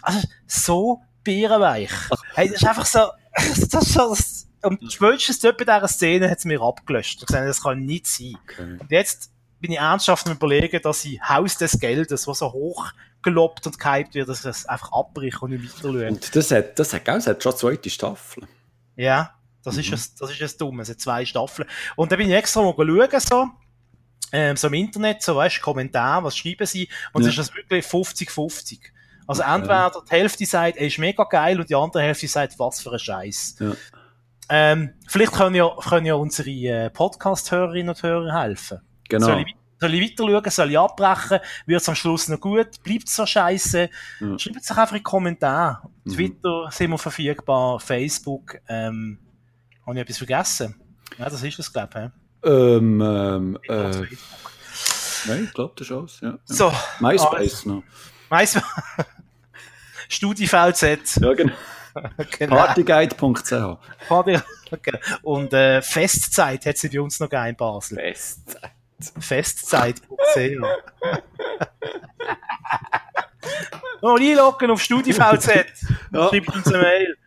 Also, so bärenweich. Hey, das ist einfach so, das ist so, das, und spätestens dort bei dieser Szene hat es mir abgelöscht. Ich gesagt, das kann nicht sein. Okay. Und jetzt bin ich ernsthaft am überlegen, dass ich Haus des Geldes, was so hoch gelobt und gehypt wird, dass es einfach abbricht und nicht weiter Und das hat, das hat, das hat schon zweite Staffel. Ja, das, mhm. ist es, das ist es dumm. Es hat zwei Staffeln. Und dann bin ich extra mal schauen, so. ähm, so im Internet, so weißt Kommentar, was schreiben sie, und Ja. es ist das wirklich 50-50. Also entweder die Hälfte sagt, ey, ist mega geil, und die andere Hälfte sagt, was für ein Scheiß. Ja. Ähm, vielleicht können ja, können ja unsere äh, Podcast-Hörerinnen und Hörer helfen. Genau. Soll ich, soll ich weiter schauen, soll ich abbrechen, wird es am Schluss noch gut, bleibt es so scheiße? Ja. Schreibt es doch einfach in die Kommentare. Mhm. Twitter sind wir verfügbar, Facebook, ähm, habe ich etwas vergessen? Ja, das ist es, glaube Ähm, ähm, ich. äh, nein, ich glaube, das ist alles. Ja. ja. so, MySpace noch. weiss StudiVZ, Ja, genau. genau. Partyguide.ch. Party. Okay. Und äh, Festzeit hat sie bei uns noch gegeben in Basel. Best. Festzeit.ch. Noch einloggen auf StudiVZ. Ja. Schreibt uns eine Mail.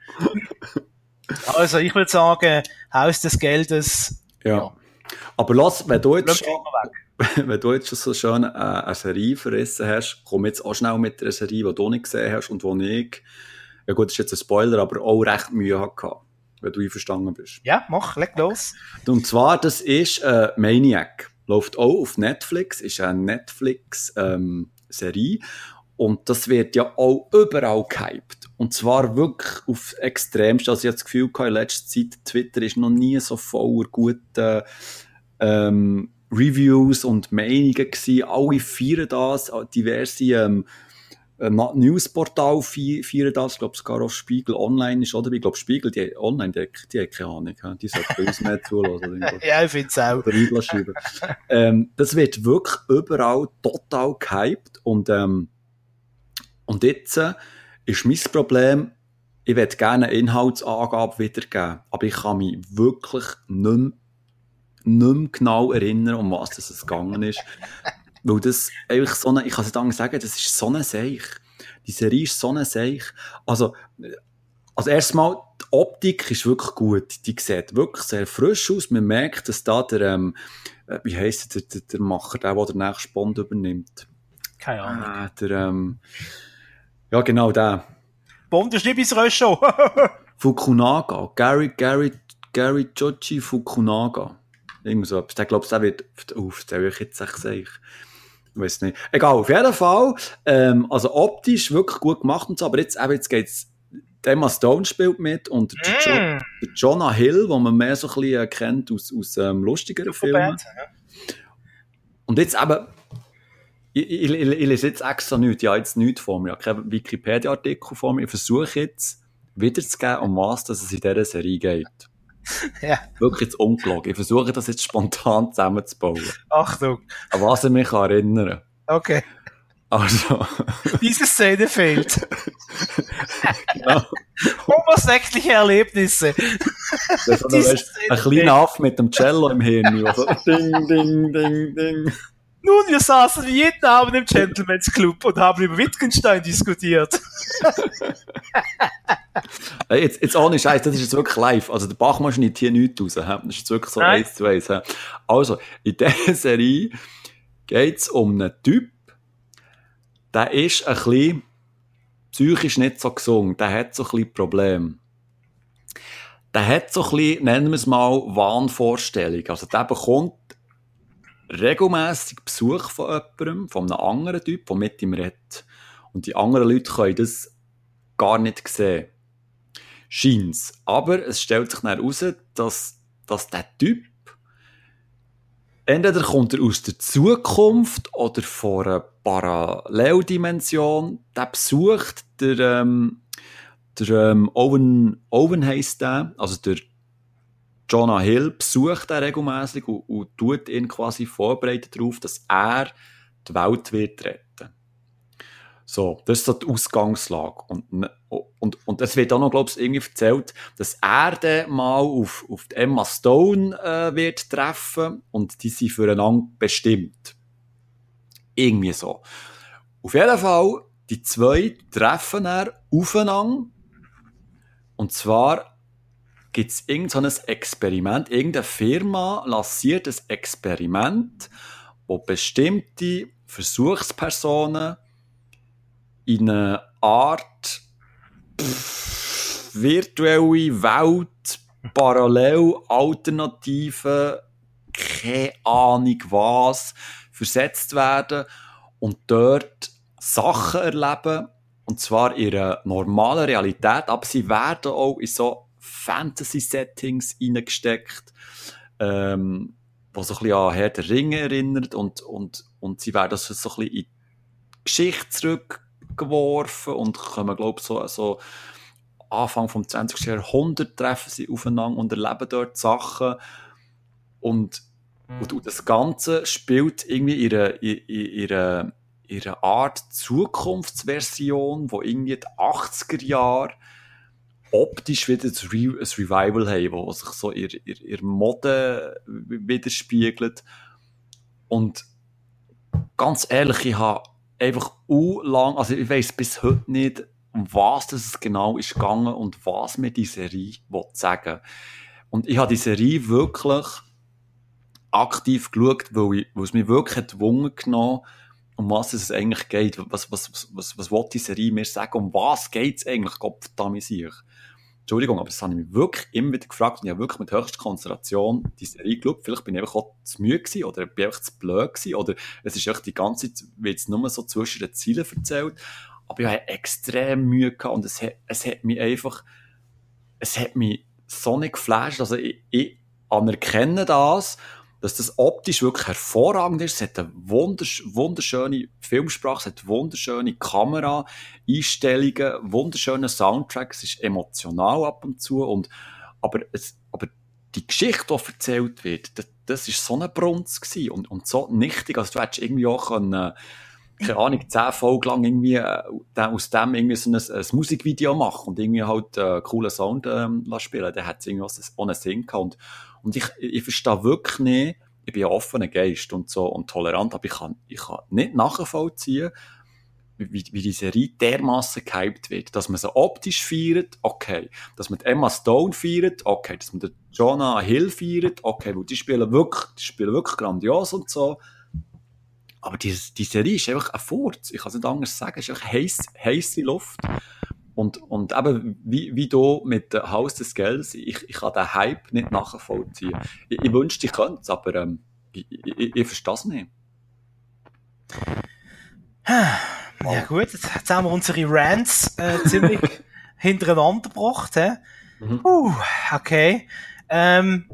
Also, ich würde sagen, Haus des Geldes. Ja. Aber lass, wenn du jetzt, weg. wenn du jetzt schon so schön äh, eine Serie verrissen hast, komm jetzt auch schnell mit einer Serie, die du nicht gesehen hast und wo ich, ja gut, das ist jetzt ein Spoiler, aber auch recht Mühe hatte, wenn du einverstanden bist. Ja, mach, leg los. Und zwar, das ist äh, Maniac. Läuft auch auf Netflix, ist eine Netflix-Serie. und das wird ja auch überall gehypt. Und zwar wirklich auf extremst. Also ich habe das Gefühl gehabt, in letzter Zeit, Twitter ist noch nie so voller guten ähm, Reviews und Meinungen gewesen. Alle feiern das, diverse ähm, äh, Newsportal fe- feiern das. Ich glaube, sogar auch Spiegel Online ist, oder? Ich glaube, Spiegel, die online, die, die haben keine Ahnung. Die sollten bei uns mehr zulassen. Ja, ich finde es auch. oder ähm, das wird wirklich überall total gehypt und, ähm, und jetzt äh, ist mein Problem, ich würde gerne eine Inhaltsangabe wiedergeben, aber ich kann mich wirklich nicht mehr, nicht mehr genau erinnern, um was es gegangen ist. Weil das eigentlich so eine, ich kann es nicht anders sagen, das ist so eine Seich. Die Serie ist so eine Seich. Also, also erstmal, die Optik ist wirklich gut. Die sieht wirklich sehr frisch aus. Man merkt, dass da der, ähm, äh, wie heisst der, der, der Macher, der, der den nächsten Bond übernimmt. Keine Ahnung. Ah, der, ähm, ja genau, der. Bond ist nicht bis Röscho. Fukunaga. Gary, Gary, Gary Joji Fukunaga. Irgend so etwas. Der glaubt, der wird, uff, der will ich jetzt sagen. Ich weiß nicht. Egal, auf jeden Fall, ähm, also optisch wirklich gut gemacht und so, aber jetzt, eben, jetzt geht's, der Emma Stone spielt mit und der, jo Mm, der Jonah Hill, den man mehr so ein bisschen äh, kennt aus, aus ähm, lustigeren Filmen. Ja. Und jetzt eben, ich, ich, ich, ich lese jetzt extra nichts, ich habe jetzt nichts vor mir, ich habe keinen Wikipedia-Artikel vor mir, ich versuche jetzt wiederzugeben, um was dass es in dieser Serie geht. Ja. Wirklich jetzt ungelogen. Ich versuche das jetzt spontan zusammenzubauen. Achtung. An was ich mich kann erinnern Okay. Also, Diese Szene fehlt. genau. Homosexuelle Erlebnisse. Das ist ein, kleiner Aff mit dem Cello im Hirn. Also, ding, ding, ding, ding. Nun, wir saßen jeden Abend im Gentleman's Club und haben über Wittgenstein diskutiert. Äh, Jetzt, jetzt ohne Scheiß, das ist jetzt wirklich live. Also der Bachmann schneidet hier nichts raus. Das ist jetzt wirklich so Nein. eins zu eins. Also, in dieser Serie geht es um einen Typ, der ist ein bisschen psychisch nicht so gesund. Der hat so ein bisschen Probleme. Der hat so ein bisschen, nennen wir es mal, Wahnvorstellungen. Also der bekommt regelmäßig Besuch von jemandem, von einem anderen Typ, der mit ihm redet. Und die anderen Leute können das gar nicht sehen. Scheint's. Aber es stellt sich dann heraus, dass, dass der Typ entweder kommt er aus der Zukunft oder von einer Paralleldimension. Der besucht der, ähm, der ähm, Owen, Owen heisst der, also der Jonah Hill besucht er regelmäßig und, und tut ihn quasi vorbereitet darauf, dass er die Welt wird retten. So, das ist so die Ausgangslage. Und, und, und es wird auch noch, glaube ich, irgendwie erzählt, dass er dann mal auf, auf Emma Stone äh, wird treffen und die sind füreinander bestimmt. Irgendwie so. Auf jeden Fall, die zwei treffen er aufeinander. Und zwar gibt es irgendein so Experiment. Irgendeine Firma lanciert ein Experiment, wo bestimmte Versuchspersonen in eine Art pff, virtuelle Welt, parallel, alternative, keine Ahnung was versetzt werden und dort Sachen erleben, und zwar in einer normalen Realität, aber sie werden auch in so Fantasy-Settings hineingesteckt, ähm, wo so ein bisschen an Herr der Ringe erinnert und, und, und sie werden so, so ein bisschen in die Geschichte zurückgeworfen und kommen, glaube ich, so, so Anfang vom 20. Jahrhundert treffen sie aufeinander und erleben dort Sachen und, und, das Ganze spielt irgendwie ihre, ihre, ihre Art Zukunftsversion, wo irgendwie die 80er Jahre optisch wieder ein, Re ein Revival haben, wo sich so ihr, ihr, ihr Mode widerspiegelt. Und ganz ehrlich, ich habe einfach lang, also ich weiß bis heute nicht, um was das genau ist gegangen und was mir die Serie sagen Und ich habe die Serie wirklich aktiv geschaut, weil, ich, weil es mich wirklich gezwungen genommen um was es eigentlich geht. Was, was, was, was, was will die Serie mir sagen? Um was geht es eigentlich? Gott sich. Entschuldigung, aber das habe ich mich wirklich immer wieder gefragt und ich habe wirklich mit höchster Konzentration die Serie geschaut. Vielleicht bin ich einfach auch zu müde gewesen oder bin einfach zu blöd gewesen oder es ist echt die ganze Zeit, wie es nur so zwischen den Zielen erzählt. Aber ich habe extrem Mühe gehabt und es hat, es hat mich einfach, es hat mich so nicht geflasht. Also ich, ich anerkenne das dass das optisch wirklich hervorragend ist. Es hat eine wundersch wunderschöne Filmsprache, es hat wunderschöne Kamera-Einstellungen, wunderschönen Soundtrack, es ist emotional ab und zu. Und, aber, es, aber die Geschichte, die erzählt wird, das, das ist so eine Brunz und, und so nichtig. Also du hättest irgendwie auch können, keine Ahnung, zehn Folgen lang irgendwie äh, aus dem irgendwie so ein, ein Musikvideo machen und irgendwie halt äh, coolen Sound ähm, spielen. Dann hat es irgendwie auch einen Sinn gehabt. Und, und ich, ich verstehe wirklich nicht, ich bin ein offener Geist und so und tolerant, aber ich kann, ich kann nicht nachvollziehen, wie, wie die Serie dermaßen gehypt wird. Dass man sie optisch feiert, okay. Dass man Emma Stone feiert, okay. Dass man Jonah Hill feiert, okay. Weil die spielen wirklich, die spielen wirklich grandios und so. Aber die, die Serie ist einfach ein Furz. Ich kann es nicht anders sagen. Es ist einfach heiß, heisse Luft. Und, und eben, wie, wie du mit dem Haus des Geldes, ich, ich kann den Hype nicht nachvollziehen. Ich, ich wünschte, ich könnte es, aber ähm, ich, ich, ich verstehe es nicht. Ja gut, jetzt haben wir unsere Rants äh, ziemlich hintereinander gebracht. He? Mhm. Uh, okay. Ähm,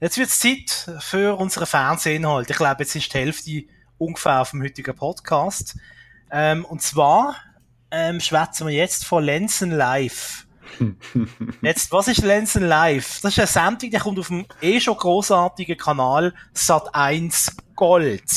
jetzt wird es Zeit für unsere Fernsehinhalt. Ich glaube, jetzt ist die Hälfte ungefähr vom heutigen Podcast. Ähm, und zwar ähm, schwätzen wir jetzt von Lenzen Live. Jetzt, was ist Lenzen Live? Das ist eine Sendung, die kommt auf dem eh schon großartigen Kanal Sat1 Gold.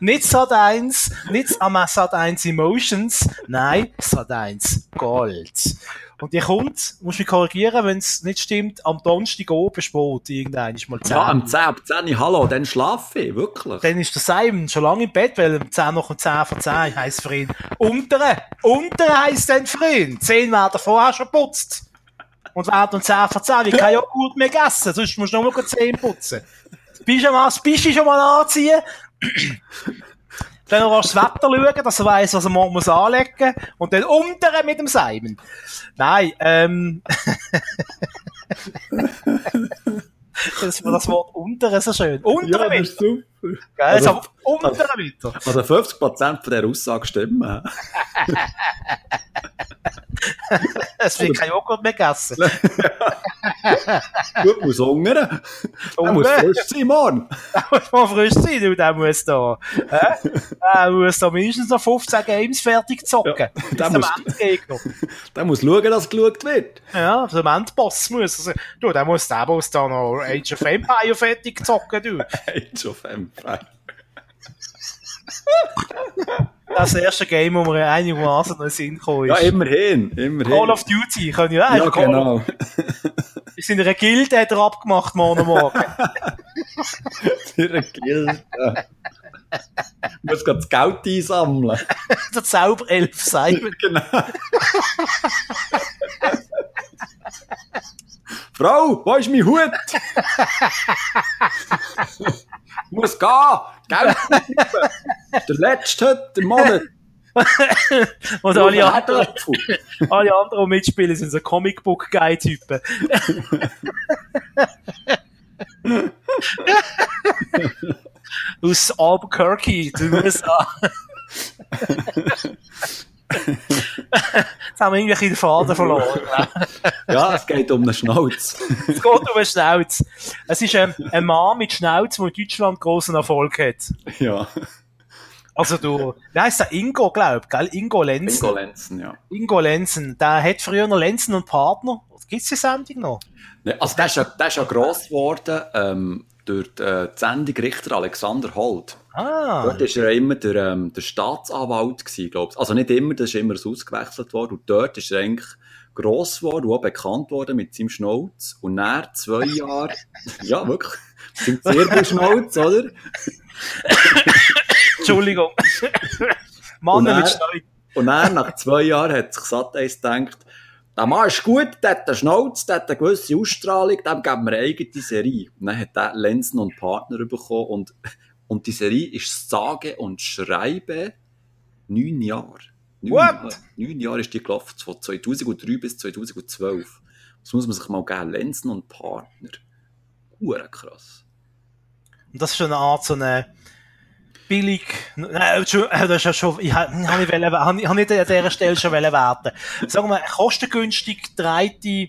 nicht Sat1, nicht Sat1 Emotions, nein, Sat1 Gold. Und die kommt, muss mich korrigieren, wenn es nicht stimmt, am Donnerstag oben spät, irgendein ist mal 10. Ja, am 10, ab 10, hallo, dann schlafe ich, wirklich. Dann ist der Simon schon lange im Bett, weil am 10 noch um 10 von 10 heisst für ihn. Untere, untere heisst dann für ihn. 10 werden vorher schon putzt. Und werden um 10 von 10, wie kein Joghurt mehr gegessen, sonst musst du nur noch 10 putzen. Pyjamas, bist du schon mal anziehen? Dann noch das Wetter schauen, dass er weiss, was er morgen muss anlegen muss. Und dann unten mit dem Simon. Nein, ähm. das, das Wort untere so schön. Untere ja, das ist also, also untere Meter. Also 50% von dieser Aussage stimmen. es wird kein Joghurt mehr gegessen. Gut, muss hungern. Der muss frisch sein, Mann. Der muss mal frisch sein, du, der muss da. Der muss da mindestens noch 15 Games fertig zocken. Ja, der, muss, der muss schauen, dass geschaut wird. Ja, der Endboss muss. Also, du, der muss, der muss da noch Age of Empire fertig zocken, du. Age of Empire. Das erste Game, wo mir einigermaßen noch Sinn gekommen ist. Ja, immerhin, immerhin. Call of Duty, können ja, ja genau. Wir sind in einer Gilde, hat er abgemacht, morgen morgen. in einer Gilde. Ich muss gerade das Geld einsammeln. Der Zauberelf Simon. genau. Frau, wo ist mein Hut? Muss gehen. Geld Der letzte heute, der Monat. Und alle anderen, alle anderen, mitspielen, sind so Comicbook-Guy-Typen. Aus Albuquerque, den USA. Jetzt haben wir irgendwie den Faden verloren. ja, es geht um eine Schnauz. es geht um eine Schnauz. Es ist ein, ein Mann mit Schnauz, der in Deutschland großen Erfolg hat. Ja. Also du, wie heisst der? Ingo, glaub, gell? Ingo Lenzen. Ingo Lenzen, ja. Ingo Lenzen. Der hat früher noch Lenzen und Partner. Gibt's die Sendung noch? Ne, also der ist ja, der ist ja gross geworden ähm, durch die, äh, die Sendung Richter Alexander Holt. Ah. Dort war er immer der, ähm, der Staatsanwalt, gewesen, glaubst Also nicht immer, das ist immer ausgewechselt worden. Und dort ist er eigentlich gross geworden und auch bekannt worden mit seinem Schnauz. Und nach zwei Jahren, ja wirklich, mit seinem Zirbelschnauz, oder? Entschuldigung. Mann mit Schnauz. Und dann, nach zwei Jahren, hat sich Sat1 gedacht, der Mann ist gut, der hat einen Schnauz, der hat eine gewisse Ausstrahlung, dem geben wir eine eigene Serie. Und dann hat er Lenzen und Partner bekommen und, und die Serie ist sage und schreibe neun Jahre. Neun What? Jahre, neun Jahre ist die gelaufen, von 2003 bis 2012. Das muss man sich mal geben, Lenzen und Partner. Hure krass. Und das ist schon eine Art so eine billig, nein, schon, das ist ja schon, ich habe hab ich, wollen, hab, hab nicht an dieser Stelle schon werten. Sagen wir, kostengünstig dreite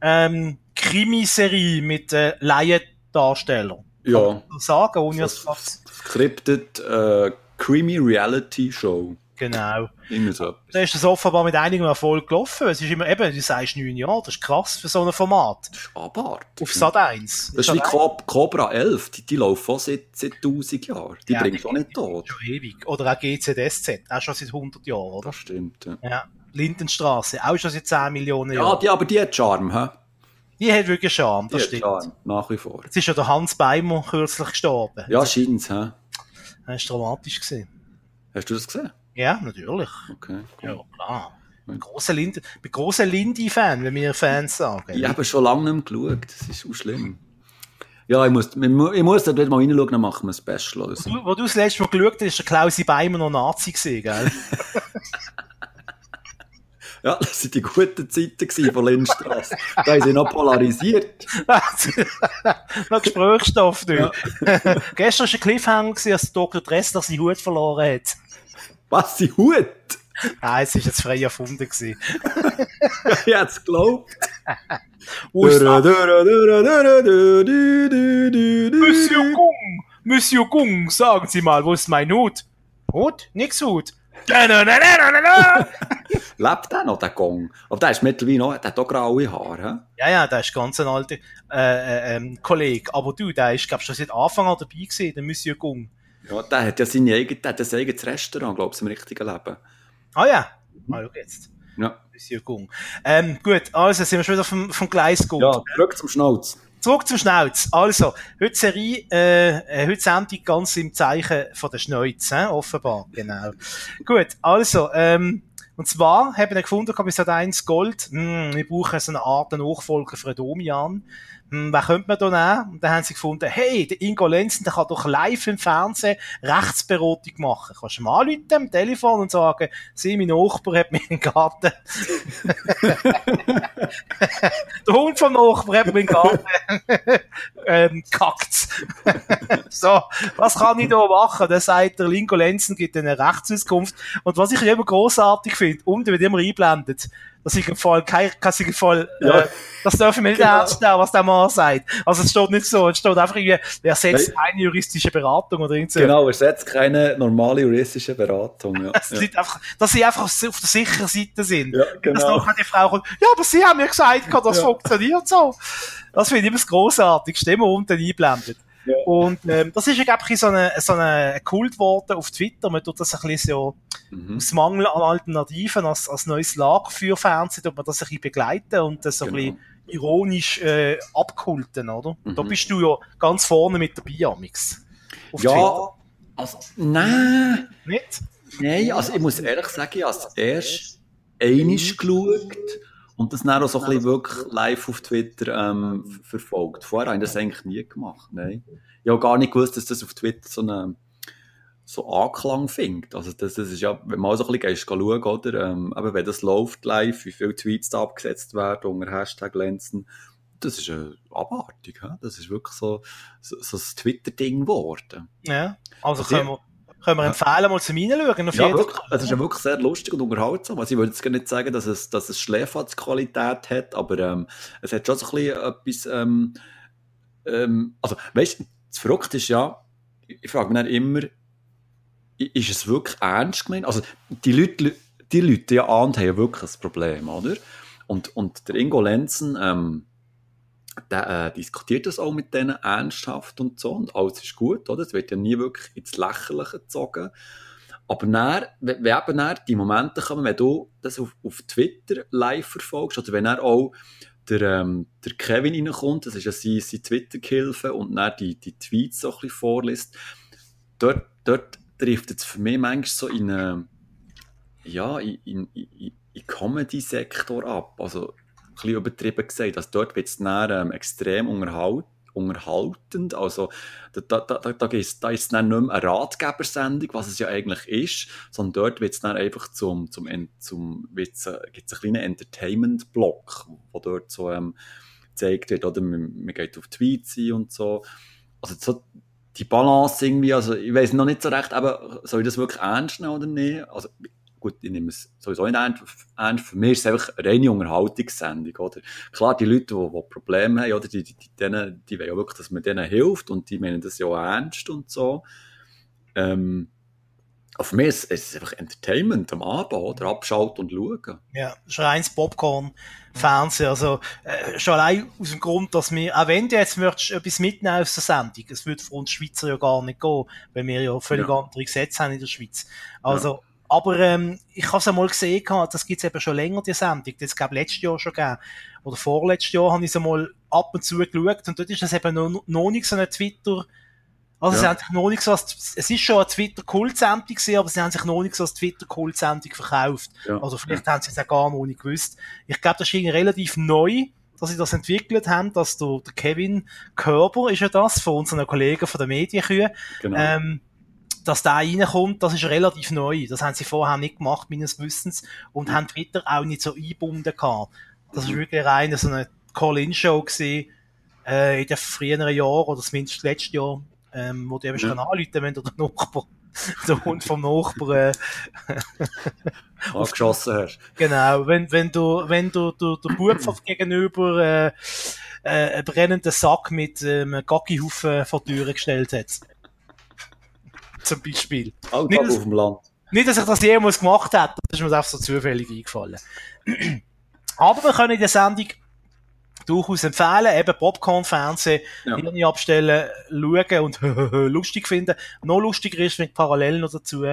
ähm, Krimiserie mit äh, Laiendarstellern. Ja. Sagen, ohne Das dass Scripted äh, Creamy Reality Show. Genau. Immer so. Da ist das offenbar mit einigem Erfolg gelaufen. Es ist immer, eben, du sagst neun Jahre, das ist krass für so ein Format. Das ist abartig. Auf Sat 1. Das ist wie Co Cobra 11, die, die laufen auch seit, seit 1000 Jahren. Die Ja, bringen auch nicht tot. Schon ewig. Oder auch GZSZ, auch schon seit 100 Jahren, oder? Das stimmt. Ja, Ja. Lindenstraße, auch schon seit 10 Millionen ja Jahren. die, aber die hat Charme, hä? Die hat wirklich Charme, Die das hat stimmt. Charme, nach wie vor. Jetzt ist ja der Hans Beimer kürzlich gestorben. Ja, scheint's, hä? Das war dramatisch. Gewesen. Hast du das gesehen? Ja, natürlich. Okay. Ja, klar. Ich bin großer Lindy, großer Lindy-Fan, wenn wir Fans sagen. Ich habe schon lange nicht mehr geschaut. Das ist auch schlimm. Ja, ich muss, ich mu- ich muss dort wieder mal reinschauen, dann machen wir ein Special. Also. Du, wo du das letzte Mal geschaut hast, ist der Klausi Beimer noch Nazi gewesen, gell? Ja, das waren die guten Zeiten von Lindstrasse. da haben sie noch polarisiert. noch Gesprächsstoff, du. Gestern war ein Cliffhanger, als Dr. Dressler seinen Hut verloren hat. Was, sie Hut? Nein, es war jetzt frei erfunden. Gewesen. ich hätte es geglaubt. Monsieur Gung, Monsieur Gung, sagen Sie mal, wo ist mein Hut? Hut? Nix Hut. Lebt der noch, der Gong? Aber der ist mittlerweile noch, der hat auch graue Haare. Ja, ja, der ist ganz ein alter äh, äh, ähm, Kollege. Aber du, der ist, glaub ich, schon seit Anfang an dabei gewesen, der Monsieur Gung. Ja, der hat ja seine eigene, der hat ein eigenes Restaurant, glaubst du, im richtigen Leben. Ah ja, ah, schau jetzt. Ja. Monsieur Gung. Ähm, gut, also sind wir schon wieder vom, vom Gleis gut. Ja, zurück zum Schnauz. Zurück zum Schnauz. Also, heute Serie, äh, äh, heute Sendung ganz im Zeichen von der Schnauz, äh, offenbar, genau. Gut, also, ähm, und zwar haben wir gefunden, bei Sat 1 Gold, hm, wir brauchen so eine Art Nachfolger für Domian. Hm, wer könnte man da nehmen? Und dann haben sie gefunden, hey, der Ingo Lenzen, der kann doch live im Fernsehen Rechtsberatung machen. Kannst du mal anrufen am Telefon und sagen, sie, mein Nachbar hat mir im Garten der Hund vom Nachbar hat mir im Garten ähm, kackt. so, was kann ich da machen? Dann sagt der Lingo Lenzen, gibt eine Rechtsauskunft. Und was ich immer großartig finde, unten wird immer einblendet, dass ich im Fall kein, dass ich im Fall, Ja. äh, das dürfen wir nicht Genau. ernst nehmen, was der Mann sagt. Also es steht nicht so, es steht einfach irgendwie, er setzt eine juristische Beratung oder irgend so. Genau, er setzt keine normale juristische Beratung. Ja, Das ja. liegt einfach, dass sie einfach auf der sicheren Seite sind. Ja, Dass genau. nachher die Frau kommt, ja, aber sie haben mir gesagt, das Ja. funktioniert so. Das finde ich immer das Grossartigste, immer unten einblendet. Ja. Und ähm, das ist ja, glaube ich, so eine, so eine Kult geworden auf Twitter. Man tut das ein bisschen so Mhm. aus Mangel an Alternativen als, als neues Lager für Fernsehen, tut man das ein bisschen begleiten und das so ein Genau. bisschen ironisch äh, abkulten, oder? Da Mhm. bist du ja ganz vorne mit dabei, Amix. Auf Ja, also, nein. Twitter. Nicht? Nein, also ich muss ehrlich sagen, ich habe es erst einisch geschaut und das dann auch so ein bisschen wirklich live auf Twitter ähm, verfolgt. Vorher habe ich das eigentlich nie gemacht, nein. Ich habe gar nicht gewusst, dass das auf Twitter so einen so Anklang findet. Also das, das ist ja, wenn man mal so ein bisschen gehst, schauen, oder, ähm, eben wenn das läuft live, wie viele Tweets da abgesetzt werden unter Hashtag Lenzen, das ist eine Abartig. Das ist wirklich so, so, so ein Twitter-Ding geworden. Ja, also, also können wir, können wir empfehlen, mal zum Reinschauen. ja, wirklich, es ist ja wirklich sehr lustig und unterhaltsam. Also ich würde jetzt gar nicht sagen, dass es, dass es Schläferz-Qualität hat, aber ähm, es hat schon so ein bisschen etwas... Ähm, ähm, also, weißt du, das Verrückte ist ja, ich frage mich dann immer, ist es wirklich ernst gemeint? Also, die Leute, die Leute, die ahnt, haben ja wirklich ein Problem, oder? Und, und der Ingo Lenzen, ähm, äh, diskutiert das auch mit denen ernsthaft und so und alles ist gut, oder? Es wird ja nie wirklich ins Lächerliche gezogen. Aber dann, wenn eben dann die Momente kommen, wenn du das auf, auf Twitter live verfolgst, oder wenn er auch der, ähm, der Kevin reinkommt, das ist ja sein, sein Twitter-Gehilfe, und dann die, die Tweets so ein bisschen vorliest, dort, dort trifft es für mich manchmal so in, äh, ja, in, in, in, in Comedy-Sektor ab. Also, bisschen übertrieben gesagt. Also dort wird es ähm, extrem unterhalt, unterhaltend. Also, da, da, da, da, ist, da ist dann nicht mehr eine Ratgebersendung, was es ja eigentlich ist, sondern dort wird es dann einfach zum, zum, zum wird's, äh, gibt's einen kleinen Entertainment-Block, wo dort so ähm, gezeigt wird, oder man, man geht auf Tweets ein und so. Also so die Balance irgendwie, also ich weiß noch nicht so recht, aber soll ich das wirklich ernst nehmen oder nicht? Also gut, ich nehme es sowieso nicht ernst. Für mich ist es einfach eine reine Unterhaltungssendung, oder? Klar, die Leute, die, die Probleme haben, oder, die, die, die, denen, die wollen ja wirklich, dass man denen hilft und die meinen das ja auch ernst und so. Ähm, für mich ist es einfach Entertainment am Abend, oder? Abschalten und schauen. Ja, schon reines Popcorn. Fernsehen. Also, äh, schon allein aus dem Grund, dass wir, auch wenn du jetzt möchtest, etwas mitnehmen aus der Sendung, es würde für uns Schweizer ja gar nicht gehen, weil wir ja völlig ja. andere Gesetze haben in der Schweiz. Also, ja. Aber ähm, ich habe es einmal gesehen, das gibt es eben schon länger, die Sendung. Das gab letztes Jahr schon gegeben. Oder vorletztes Jahr habe ich es einmal ab und zu geschaut und dort ist es eben noch, noch nicht so ein Twitter, also ja. sie haben sich noch nicht so als, es ist schon eine Twitter-Kult-Sendung gewesen, aber sie haben sich noch nicht so als Twitter-Kult-Sendung verkauft. Ja. Also vielleicht ja. haben sie es auch gar noch nicht gewusst. Ich glaube, das ist irgendwie relativ neu, dass sie das entwickelt haben, dass der, der Kevin Körber ist ja das, von unseren Kollegen von der Medienkühe, genau. ähm, dass der reinkommt, das ist relativ neu. Das haben sie vorher nicht gemacht, meines Wissens, und mhm. haben Twitter auch nicht so eingebunden gehabt. Das mhm. ist wirklich rein so eine Call-In-Show gewesen, äh, in den früheren Jahren, oder zumindest letztes Jahr, ähm, wo du eben schon anrufen wenn du den Nachbar, der Hund vom Nachbarn, äh, angeschossen hast. Genau, wenn, wenn du, wenn du, du, der Bub gegenüber, äh, äh, einen brennenden Sack mit ähm, einem Gaggihaufen vor die Tür gestellt hat zum Beispiel. Alltag nicht, auf dem Land. Nicht, dass ich das jemals gemacht hätte, das ist mir einfach so zufällig eingefallen. Aber wir können in der Sendung durchaus empfehlen, eben Popcorn-Fernsehen, ja. abstellen, schauen und lustig finden. Noch lustiger ist, wenn parallel noch dazu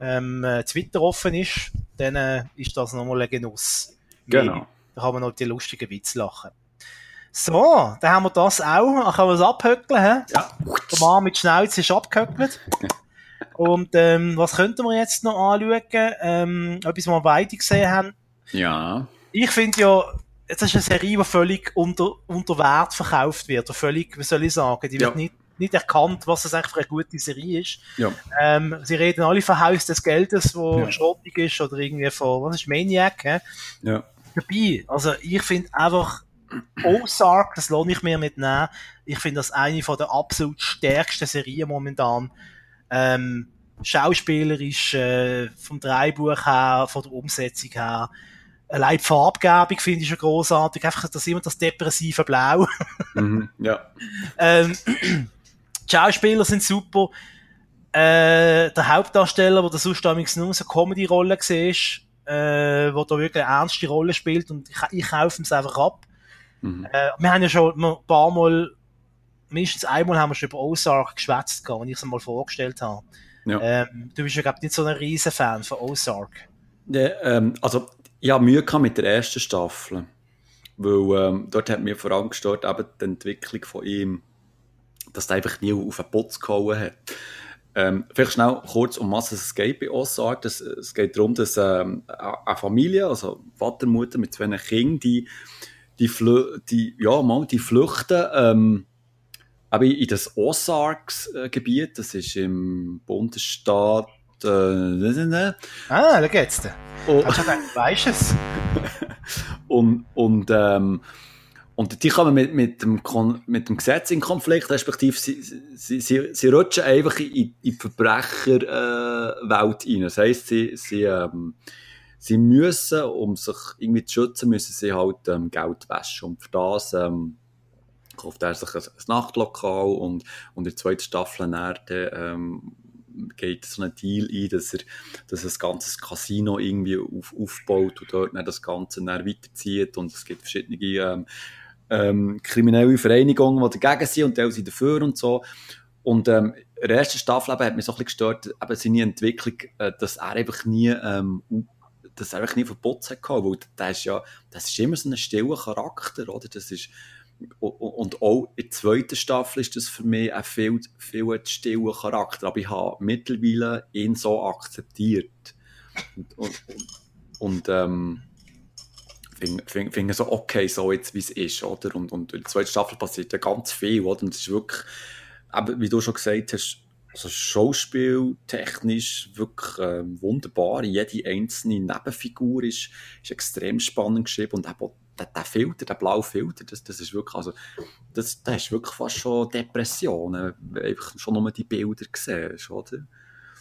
ähm, Twitter offen ist, dann äh, ist das nochmal ein Genuss. Genau. Da kann man noch die lustigen Witze lachen. So, dann haben wir das auch. Dann können wir es abhöckeln. He? Ja. Der Mann mit Schnauze ist abgehöckelt. Und ähm, was könnten wir jetzt noch anschauen? Ähm, etwas, was wir beide gesehen haben. Ja. Ich finde ja, das ist eine Serie, die völlig unter, unter Wert verkauft wird. Oder völlig, wie soll ich sagen, die wird nicht, nicht erkannt, was das eigentlich für eine gute Serie ist. Ja. Ähm, sie reden alle von Haus des Geldes, wo ja. schrottig ist, oder irgendwie von, was ist Maniac, he? Ja. Dabei, also ich finde einfach, Ozark, das lohne ich mir mitnehmen. Ich finde das eine von der absolut stärksten Serien momentan ähm, schauspielerisch, äh, vom Dreibuch her, von der Umsetzung her. Allein die Farbgebung finde ich schon großartig. Einfach das immer das depressive Blau. mhm, ja. ähm, die Schauspieler sind super. Äh, der Hauptdarsteller, der sonst damals nur so Comedy-Rolle war, äh, wo da wirklich eine ernste Rolle spielt und ich, ich kaufe es einfach ab. Mhm. Äh, wir haben ja schon ein paar Mal mindestens einmal haben wir schon über Ozark geschwätzt, wenn ich es mal vorgestellt habe. Ja. Ähm, du bist ja, glaube ich, nicht so ein riesen Fan von Ozark. Ja, ähm, also, ich habe Mühe mit der ersten Staffel. Weil ähm, dort hat mir vor allem gestört, eben die Entwicklung von ihm, dass er einfach nie auf den Putz gehauen hat. Ähm, vielleicht schnell kurz um was es geht bei Ozark. Das, es geht darum, dass ähm, eine Familie, also Vater, Mutter mit zwei Kindern, die, die, die, ja, mal, die flüchten ähm, aber in das Ozarks-Gebiet, das ist im Bundesstaat. Äh, ah, da geht's dir. Oh. Hast du weißt es? und, und, ähm, und die kommen mit, mit, dem, mit dem Gesetz in Konflikt, respektive sie, sie, sie, sie rutschen einfach in, in die Verbrecherwelt äh, rein. Das heisst, sie, sie, ähm, sie müssen, um sich irgendwie zu schützen, müssen sie halt ähm, Geld waschen. Und für das ähm, kauft er sich ein, ein Nachtlokal und, und in der zweiten Staffel dann, ähm, geht so einen Deal ein, dass er, dass er das ganze Casino irgendwie auf, aufbaut und dort dann das Ganze dann weiterzieht und es gibt verschiedene ähm, ähm, kriminelle Vereinigungen, die dagegen sind und die sind dafür und so. Und ähm, in der ersten Staffel hat mich so ein bisschen gestört, eben seine Entwicklung, äh, dass er einfach nie, ähm, dass er einfach nie verboten hat, weil das ist ja, das ist immer so ein stiller Charakter, oder? Das ist, und auch in der zweiten Staffel ist das für mich ein viel, viel stiller Charakter, aber ich habe mittlerweile ihn so akzeptiert. Und, und, und ähm, finde find, find so, okay, so jetzt wie es ist, oder? Und, und in der zweiten Staffel passiert ja ganz viel, oder? Und es ist wirklich, eben, wie du schon gesagt hast, also schauspieltechnisch wirklich äh, wunderbar. Jede einzelne Nebenfigur ist, ist extrem spannend geschrieben und eben der, der Filter, der blaue Filter, das, das ist wirklich, also, das, das ist wirklich fast schon Depressionen, einfach schon nur die Bilder gesehen, oder?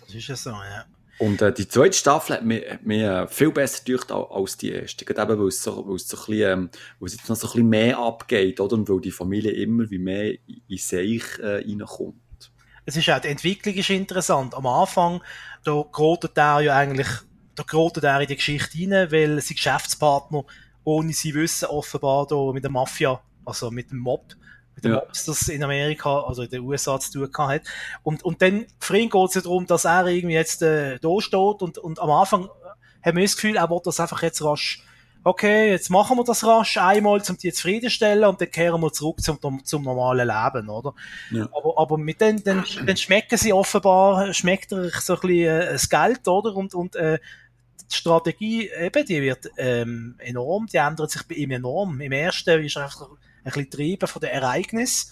Das ist ja so, ja. Und äh, die zweite Staffel hat mir, hat mir äh, viel besser durch als die erste. Gerade eben, weil es, so, weil es, so ein bisschen, ähm, weil es jetzt noch so ein bisschen mehr abgeht, oder? Und weil die Familie immer wie mehr in sich äh, reinkommt. Es ist auch, die Entwicklung ist interessant. Am Anfang, da gerät er ja eigentlich, da gerät er in die Geschichte rein, weil sein Geschäftspartner ohne sie Wissen offenbar da mit der Mafia, also mit dem Mob, mit dem ja. Mobs, das in Amerika, also in den USA zu tun hat. Und, und dann, für ihn geht es ja darum, dass er irgendwie jetzt äh, da steht und, und am Anfang haben wir das Gefühl, er will das einfach jetzt rasch okay, jetzt machen wir das rasch einmal, um die zufriedenstellen und dann kehren wir zurück zum, zum normalen Leben, oder? Ja. Aber, aber mit denen, dann, dann schmecken sie offenbar, schmeckt er so ein bisschen äh, das Geld, oder? Und, und äh, die Strategie, eben, die wird ähm, enorm, die ändert sich bei ihm enorm. Im ersten ist er einfach ein bisschen getrieben von den Ereignissen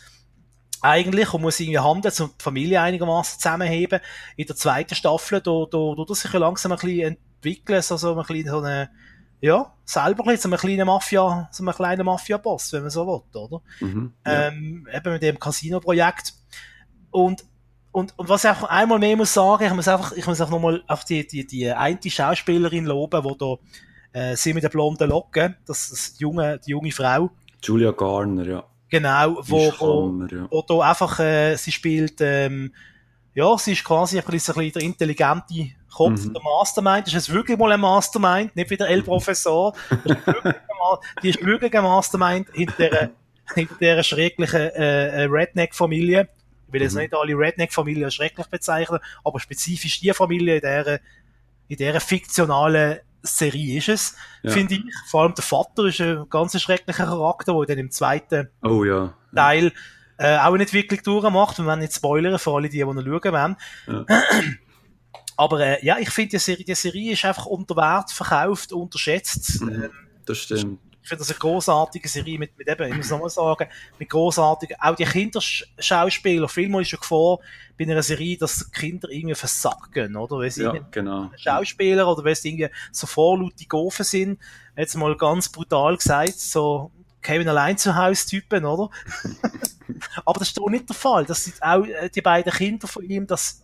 eigentlich und muss irgendwie handeln, um die Familie einigermaßen zusammenheben. In der zweiten Staffel, da, da, da, da sich ja langsam ein bisschen entwickeln, so, so ein bisschen so eine, ja, selber ein bisschen so ein kleiner Mafia, so ein kleiner Mafia-Boss, wenn man so will, oder? Mhm, ja. ähm, eben mit dem Casino-Projekt. Und und, und was ich auch einmal mehr muss sagen, ich muss einfach, ich muss auch nochmal auf die, die, die eine Schauspielerin loben, wo da, äh, sie mit der blonden Locke, das ist die junge, die junge Frau. Julia Garner, ja. Genau, wo, Hammer, ja. wo, wo da einfach, äh, sie spielt, ähm, ja, sie ist quasi ein bisschen, der intelligente Kopf, mhm. der Mastermind. Das ist wirklich mal ein Mastermind, nicht wie der El-Professor. die ist wirklich ein Mastermind hinter der, hinter der schrecklichen äh, äh Redneck-Familie. Ich will jetzt mhm. nicht alle Redneck-Familien schrecklich bezeichnen, aber spezifisch die Familie in dieser, in dieser fiktionalen Serie ist es, ja. finde ich. Vor allem der Vater ist ein ganz schrecklicher Charakter, der dann im zweiten oh, ja. Teil äh, auch eine Entwicklung durchmacht. Wir werden nicht spoilern für alle, die, die noch schauen wollen. Ja. Aber äh, ja, ich finde, die Serie, die Serie ist einfach unter Wert verkauft, unterschätzt. Mhm, das stimmt finde das eine großartige Serie mit, mit eben, ich muss nochmal sagen, mit großartigen, auch die Kinderschauspieler, vielmal ist ja Gefahr bei einer Serie, dass Kinder irgendwie versacken, oder? Weil sie ja, genau. Schauspieler oder weil sie irgendwie so vorlaute Gofen sind, jetzt mal ganz brutal gesagt, so Kevin allein zu Haus Typen, oder? Aber das ist doch nicht der Fall. Das sind auch äh, die beiden Kinder von ihm, das,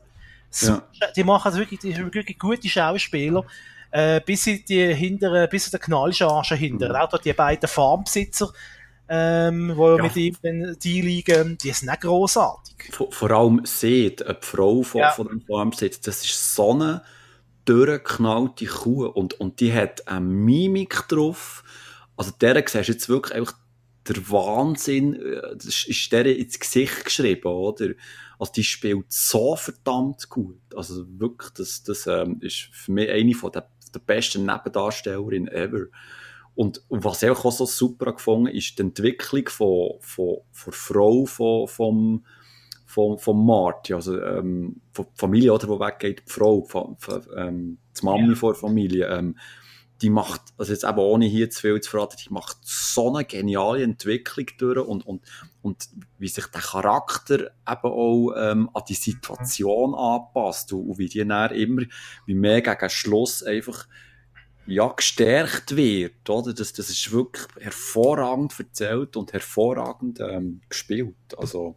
ja. die machen wirklich, die sind wirklich gute Schauspieler äh, bis in die hinteren, bis in der Knallcharge hinter. Mhm. Auch die beiden Farmbesitzer, ähm, wo ja. mit ihm die liegen, die sind nicht grossartig. Vor, vor allem sieht eine Frau von, ja. von dem Farmbesitzer, das ist so eine durchgeknallte Kuh und, und die hat eine Mimik drauf. Also der siehst du jetzt wirklich einfach der Wahnsinn, äh, das ist der ins Gesicht geschrieben, oder? Also die spielt so verdammt gut. Also wirklich, das, das ähm, ist für mich eine von den der besten Nebendarstellerin ever. Und, was ich auch so super gefunden ist die Entwicklung von, von, von Frau von, vom, von, von Marty, also ähm, von der Familie, oder, die weggeht, die Frau, von, von, ähm, die Mami ja. von der Familie, ähm, die macht, also jetzt eben ohne hier zu viel zu verraten, die macht so eine geniale Entwicklung durch und, und, und wie sich der Charakter eben auch ähm, an die Situation anpasst und, und wie die dann immer, wie mehr gegen Schluss einfach ja, gestärkt wird, oder? Das, das ist wirklich hervorragend erzählt und hervorragend ähm, gespielt. Also,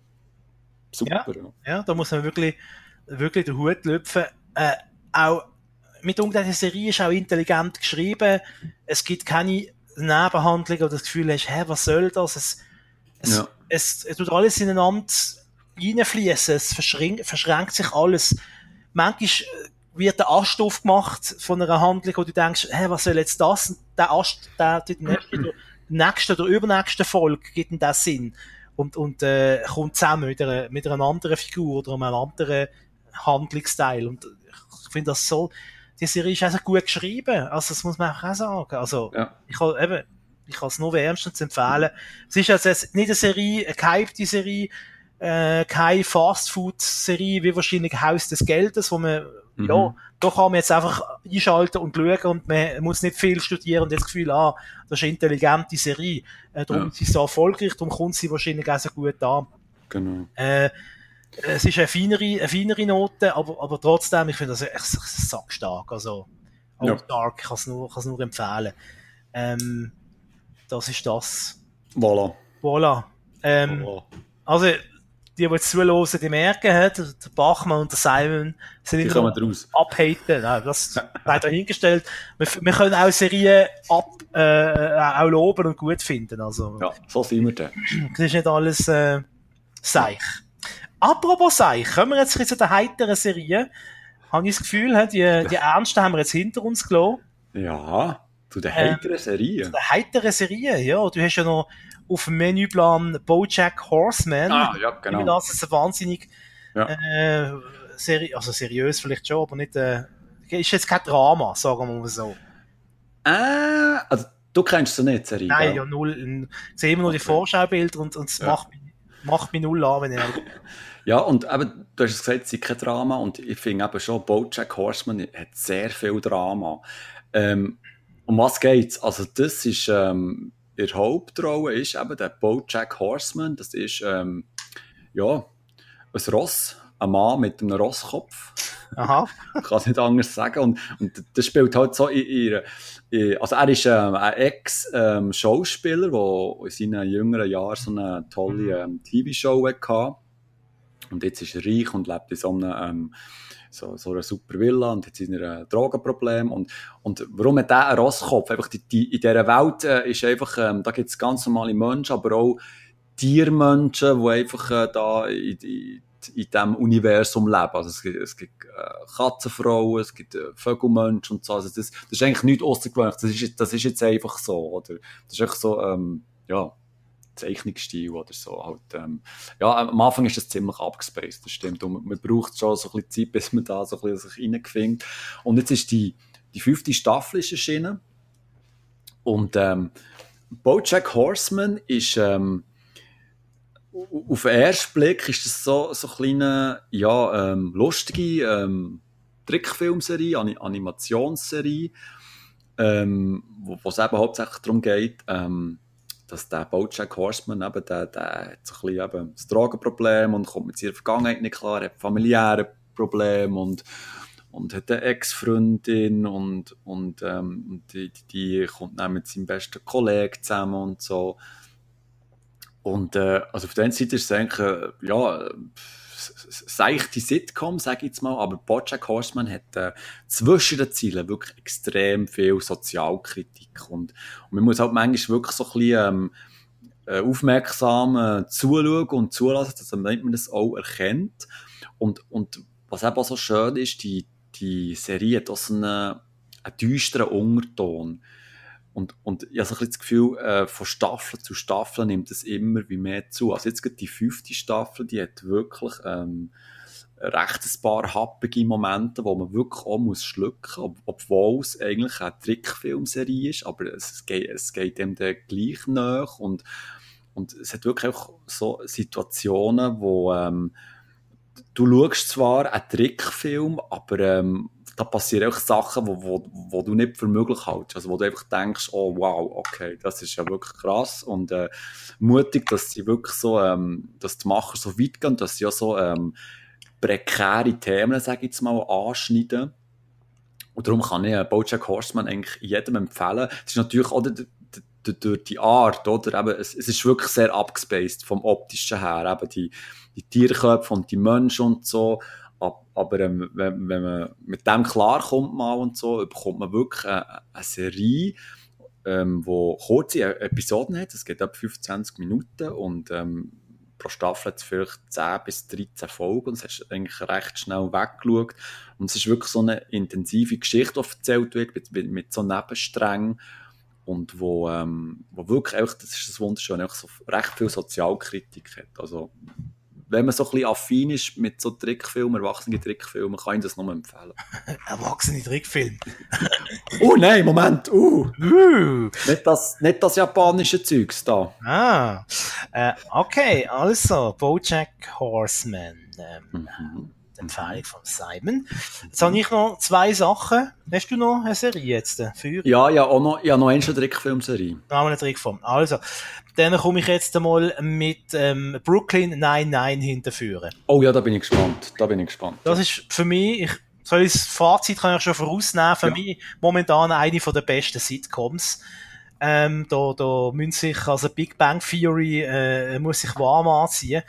super. Ja, ja. ja, da muss man wirklich, wirklich den Hut lüpfen. Äh, auch mit dieser Serie ist auch intelligent geschrieben. Es gibt keine Nebenhandlung oder das Gefühl hast, hä, was soll das? Es, es, ja. Es, es tut alles ineinander reinfließen, es verschränkt, verschränkt sich alles. Manchmal wird der Ast aufgemacht von einer Handlung, wo du denkst, hä, was soll jetzt das? Der Ast, der, der, der nächste oder übernächste Folge gibt denn das Sinn und, und äh, kommt zusammen mit einer, mit einer anderen Figur oder einem anderen Handlungsteil. Und ich finde das so, die Serie ist also gut geschrieben. Also, das muss man auch sagen. Also, ja. ich kann eben, ich kann es nur wärmstens empfehlen. Es ist also nicht eine Serie, eine gehypte Serie, äh, keine Fast-Food-Serie, wie wahrscheinlich Haus des Geldes, wo man, mhm. ja, da kann man jetzt einfach einschalten und schauen und man muss nicht viel studieren und das Gefühl, ah, das ist eine intelligente Serie. Äh, darum ja. ist sie so erfolgreich, darum kommt sie wahrscheinlich auch so gut an. Genau. Äh, es ist eine feinere, eine feinere Note, aber, aber trotzdem, ich finde das echt sackstark. Also, auch ja. Dark, ich kann es nur, nur empfehlen. Ähm, das ist das. Voilà. Voilà. Ähm, voilà. Also, die, die jetzt zuhören, die merken, der Bachmann und der Simon sind kommen raus. abhaten. Nein, das sei dahingestellt. Wir, wir können auch Serien ab, äh, auch loben und gut finden. Also, ja, so sind wir dann. Das ist nicht alles äh, seich. Apropos seich, kommen wir jetzt zu der heiteren Serie. Habe ich das Gefühl, die, die Ernsten haben wir jetzt hinter uns gelassen. Ja, zu der heiteren ähm, Serie. Zu der heiteren Serie, ja. Du hast ja noch auf dem Menüplan Bojack Horseman. Ah, ja, genau. Das ist eine wahnsinnig ja. äh, seri also seriös vielleicht schon, aber nicht, äh, ist jetzt kein Drama, sagen wir mal so. Äh, also du kennst sie nicht, Serie? Nein, ja, null. Ich sehe immer nur okay. die Vorschaubilder und, und es ja. macht, mich, macht mich null an, wenn ich Ja, und eben, du hast gesagt, es ist kein Drama und ich finde eben schon, Bojack Horseman hat sehr viel Drama. Ähm, um was geht's? Also das ist ähm, in der Hauptrolle ist eben der Bojack Horseman. Das ist, ähm, ja, ein Ross, ein Mann mit einem Rosskopf. Aha. ich kann es nicht anders sagen. Und, und das spielt halt so in ihrer, also er ist ähm, ein Ex-Schauspieler, der in seinen jüngeren Jahren so eine tolle ähm, TV-Show hatte. Und jetzt ist er reich und lebt in so einem, ähm, so, so einer super Villa und hat seine Drogenprobleme. Und, und warum hat der einen Rosskopf? Einfach die, die, in dieser Welt äh, ist einfach, ähm, da gibt es ganz normale Menschen, aber auch Tiermenschen, die einfach äh, da in, in, in diesem Universum leben. Also es gibt, es gibt äh, Katzenfrauen, es gibt äh, Vögelmenschen und so. Also das, das ist eigentlich nichts außergewöhnliches. Das ist, das ist jetzt einfach so, oder? Das ist einfach so, ähm, ja, Zeichnungsstil oder so. Halt, ähm, ja, am Anfang ist das ziemlich abgespaced, das stimmt. Und man braucht schon so ein bisschen Zeit, bis man da so ein bisschen sich. Und jetzt ist die, die fünfte Staffel ist erschienen. Und ähm, Bojack Horseman ist ähm, auf den ersten Blick ist das so, so eine kleine, ja, ähm, lustige ähm, Trickfilmserie, Animationsserie, ähm, wo es eben hauptsächlich darum geht, ähm, dass der Bojack Horseman eben, der, der hat so ein bisschen eben das Drogenproblem und kommt mit seiner Vergangenheit nicht klar, hat familiäre Probleme und, und hat eine Ex-Freundin und, und, ähm, die, die, die kommt dann mit seinem besten Kollegen zusammen und so. Und äh, also auf der einen Seite ist es eigentlich, äh, ja, seichte Sitcom, sage ich jetzt mal, aber Bojack Horseman hat äh, zwischen den Zielen wirklich extrem viel Sozialkritik und, und man muss halt manchmal wirklich so ein bisschen ähm, äh, aufmerksam äh, zuschauen und zulassen, dass man das auch erkennt und, und was eben auch so schön ist, die, die Serie hat auch so einen, einen düsteren Unterton. Und, und ich habe so ein das Gefühl, äh, von Staffel zu Staffel nimmt es immer wie mehr zu. Also jetzt gerade die fünfte Staffel, die hat wirklich ähm, recht ein paar happige Momente, wo man wirklich auch muss schlucken muss, obwohl es eigentlich eine Trickfilmserie ist, aber es geht, es geht dem dann gleich nach und, und es hat wirklich auch so Situationen, wo ähm, du schaust zwar einen Trickfilm, aber ähm, da passieren auch Sachen, wo, wo, wo du nicht für möglich hältst. Also wo du einfach denkst, oh wow, okay, das ist ja wirklich krass und äh, mutig, dass sie wirklich so, ähm, dass die Macher so weit gehen, dass sie ja so ähm, prekäre Themen, sage ich jetzt mal, anschneiden. Und darum kann ich Bojack Horseman eigentlich jedem empfehlen. Es ist natürlich auch durch die Art, oder? Eben, es, es ist wirklich sehr abgespaced vom optischen her. Eben die, die Tierköpfe und die Menschen und so. Aber ähm, wenn, wenn man mit dem klarkommt mal und so, bekommt man wirklich eine, eine Serie, ähm, wo kurze Episoden hat. Es geht ab 25 Minuten und ähm, pro Staffel hat es vielleicht 10 bis 13 Folgen und es ist eigentlich recht schnell weggeschaut. Und es ist wirklich so eine intensive Geschichte, die erzählt wird, mit, mit so Nebensträngen und wo, ähm, wo wirklich einfach, das ist das Wunderschöne, einfach so recht viel Sozialkritik hat. Also, wenn man so ein bisschen affin ist mit so Trickfilmen, erwachsenen Trickfilmen, kann ich das nur empfehlen. Erwachsene Trickfilm? oh nein, Moment, uh. uh. Nicht, das, nicht das japanische Zeugs da. Ah, äh, okay, also, Bojack Horseman. Ähm, mhm. Empfehlung von Simon. Jetzt habe ich noch zwei Sachen. Hast du noch eine Serie jetzt? Äh, für? Ja, ja, auch noch, ja, noch eine Trickfilmserie. Noch eine Trickfilm. Also, dann komme ich jetzt einmal mit ähm, Brooklyn 99 hinterführen. Oh ja, da bin ich gespannt. Da bin ich gespannt. Das ist für mich, ich, soll ich das Fazit kann ich schon vorausnehmen, für ja. mich momentan eine der besten Sitcoms. Ähm, da, da müssen sich, also Big Bang Theory, äh, muss sich warm anziehen.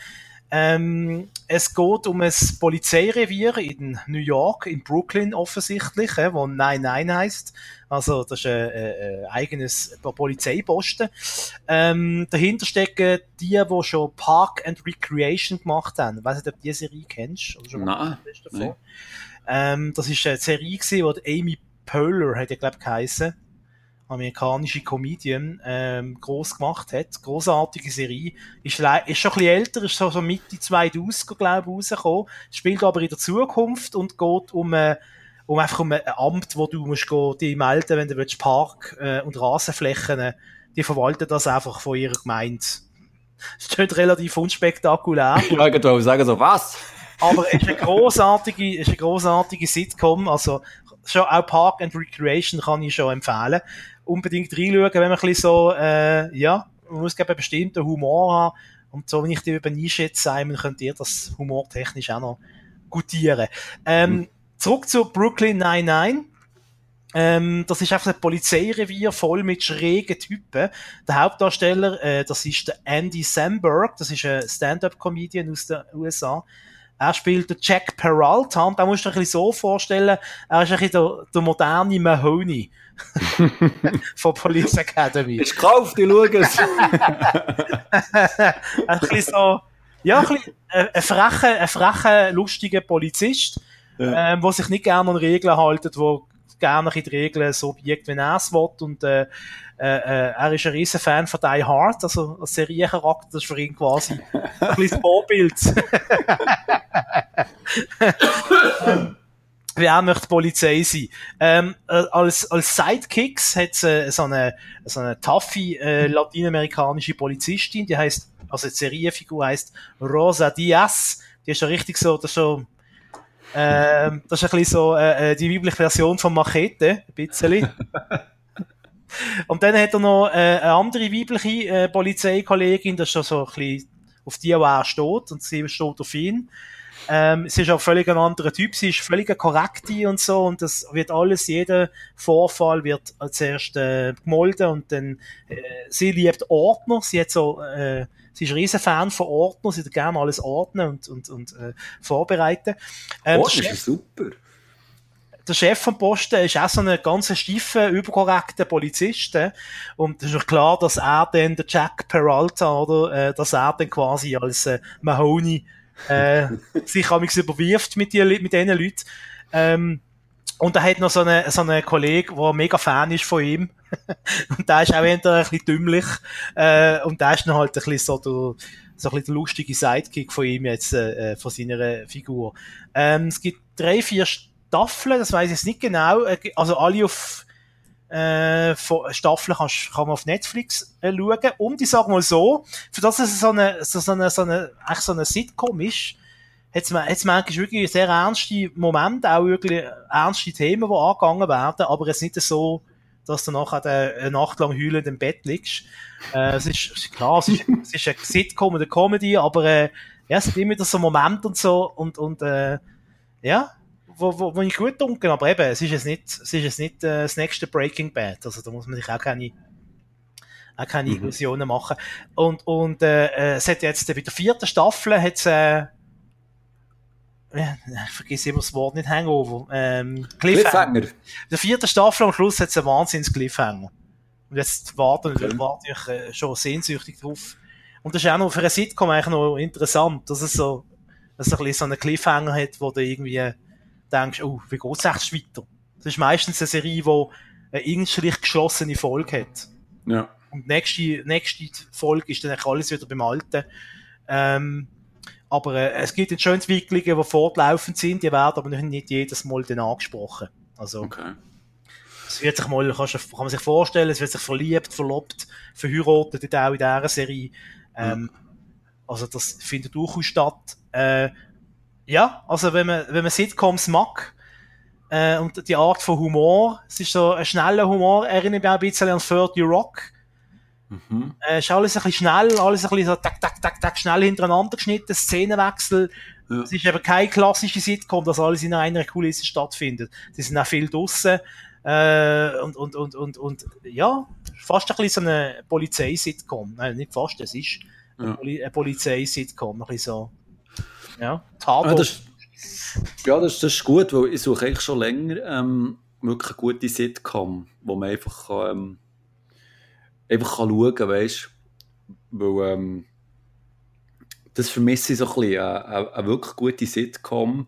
Ähm, es geht um ein Polizeirevier in New York, in Brooklyn offensichtlich, äh, wo 99 heißt. Also das ist ein, ein, ein eigenes Polizeiposten. Ähm, dahinter stecken die, die schon Park and Recreation gemacht haben. Ich weiß nicht, ob du diese Serie kennst. Oder schon Nein. Nein. Ähm, das ist eine Serie gewesen, die Amy Poehler hat ja, glaube ich, geheissen amerikanische Comedian ähm, groß gemacht hat. Großartige Serie. Ist, ist schon ein bisschen älter, ist so, so Mitte 2000, glaube ich, rausgekommen. Spielt aber in der Zukunft und geht um, äh, um einfach um ein Amt, wo du musst gehen, die melden, wenn du willst, Park äh, und Rasenflächen, die verwalten das einfach von ihrer Gemeinde. Das ist relativ unspektakulär. ja, ich würde sagen, so was? Aber es ist eine großartige, ist eine großartige Sitcom, also schon auch Park and Recreation kann ich schon empfehlen unbedingt reinschauen, wenn man ein bisschen so, äh, ja, man muss einen bestimmten Humor haben. Und so, wenn ich die über einschätze, Simon, könnt ihr das humortechnisch auch noch gutieren. Ähm, mhm. Zurück zu Brooklyn 99. Ähm, das ist einfach ein Polizeirevier voll mit schrägen Typen. Der Hauptdarsteller, äh, das ist der Andy Samberg, das ist ein Stand-up-Comedian aus den USA. Er spielt den Jack Peralta und da musst du dir ein bisschen so vorstellen, er ist ein bisschen der, der moderne Mahoney. von Police Academy. Ist gekauft, ich schaue es. ein bisschen so, ja, ein, bisschen, äh, ein frecher, ein frecher, lustiger Polizist, ja. ähm, der sich nicht gerne an Regeln hält, der gerne in die Regeln so biegt, wie er es will. Und äh, äh, er ist ein riesen Fan von Die Hard, also als Seriencharakter, das ist für ihn quasi ein bisschen Vorbild. wer möchte Polizei sein? Ähm, äh, als, als Sidekicks hat es äh, so eine, so eine taffe äh, lateinamerikanische Polizistin, die heißt, also die Serienfigur heißt Rosa Diaz. Die ist ja richtig so, das ist so, ähm, das ist ein bisschen so äh, äh die weibliche Version von Machete, ein bisschen. Und dann hat er noch äh, eine andere weibliche äh, Polizeikollegin, das ist schon so ein bisschen auf die, wo er steht, und sie steht auf ihn. Ähm, sie ist auch völlig ein anderer Typ, sie ist völlig korrekte und so und das wird alles, jeder Vorfall wird zuerst äh, gemolden und dann, äh, sie liebt Ordner, sie hat so, äh, sie ist ein riesen Fan von Ordner, sie würde gerne alles ordnen und, und, und äh, vorbereiten. Ähm, Ordner ist super der Chef vom Posten ist auch so ein ganz steifer, überkorrekter Polizist. Äh? Und es ist klar, dass er dann, der Jack Peralta, oder, äh, dass er dann quasi als äh, Mahoney äh, sich amigs überwirft mit, die, mit diesen Leuten. Ähm, und er hat noch so einen, so einen Kollegen, der mega Fan ist von ihm. und der ist auch eher ein bisschen dümmlich. Äh, und der ist dann halt ein bisschen so der, so ein bisschen der lustige Sidekick von ihm jetzt, äh, von seiner Figur. Ähm, es gibt drei, vier Staffeln, das weiß ich jetzt nicht genau. Äh, also alle auf äh, Staffeln kannst, kann man auf Netflix äh, schauen. Und ich sag mal so, für das es so eine, so, eine, so eine, echt so eine Sitcom ist, hat's, hat's manchmal wirklich sehr ernste Momente, auch wirklich ernste Themen, die angegangen werden, aber es ist nicht so, dass du nachher eine Nacht lang heulend im Bett liegst. Äh, es ist, klar, es ist, es ist eine Sitcom oder Comedy, aber äh, ja, es sind immer so Momente und so und, und äh, ja, wo, wo, wo ich gut dunkel, aber eben, es ist jetzt nicht, es ist jetzt nicht äh, das nächste Breaking Bad. Also da muss man sich auch keine, auch keine mhm. Illusionen machen. Und, und äh, äh es hat jetzt bei der vierten Staffel hat's, äh, ich vergesse immer das Wort nicht, Hangover, ähm, Cliffhanger. Cliffhanger. Der vierten Staffel am Schluss hat es einen Wahnsinns Cliffhanger. Und jetzt warten okay. warte ich äh, schon sehnsüchtig drauf. Und das ist auch noch für eine Sitcom eigentlich noch interessant, dass es so, dass es ein bisschen so einen Cliffhanger hat, wo du irgendwie denkst, oh, wie geht's echt weiter? Das ist meistens eine Serie, die eine irgendwie geschlossene Folge hat. Ja. Und die nächste, nächste Folge ist dann alles wieder beim Alten. Ähm, aber äh, es gibt jetzt schon Entwicklungen, die fortlaufend sind, die werden aber nicht jedes Mal dann angesprochen. Also, okay. es wird sich mal, kann, kann man sich vorstellen, es wird sich verliebt, verlobt, verheiratet, auch in dieser Serie. Ähm, mhm. Also das findet durchaus statt. Äh, ja, also wenn man, wenn man Sitcoms mag, äh, und die Art von Humor, es ist so ein schneller Humor, erinnert mich auch ein bisschen an 30 Rock. Mhm. Äh, ist alles ein bisschen schnell, alles ein bisschen so tak, tak, tak, tak, schnell hintereinander geschnitten, Szenenwechsel. Ja. Es ist aber keine klassische Sitcom, dass alles in einer Kulisse stattfindet. Sie sind auch viel draussen. Äh, und, und, und, und, und, ja, fast ein bisschen so eine Polizei-Sitcom. Nein, nicht fast, es ist ja. eine Polizei-Sitcom. Ein bisschen so, ja, Tatort. Ja, das, ja, das, das ist gut, weil ich suche eigentlich schon länger ähm, wirklich eine gute Sitcom, wo man einfach ähm, einfach kann schauen kann, weißt Weil, ähm, das vermisse ich so ein bisschen, eine, eine, eine wirklich gute Sitcom,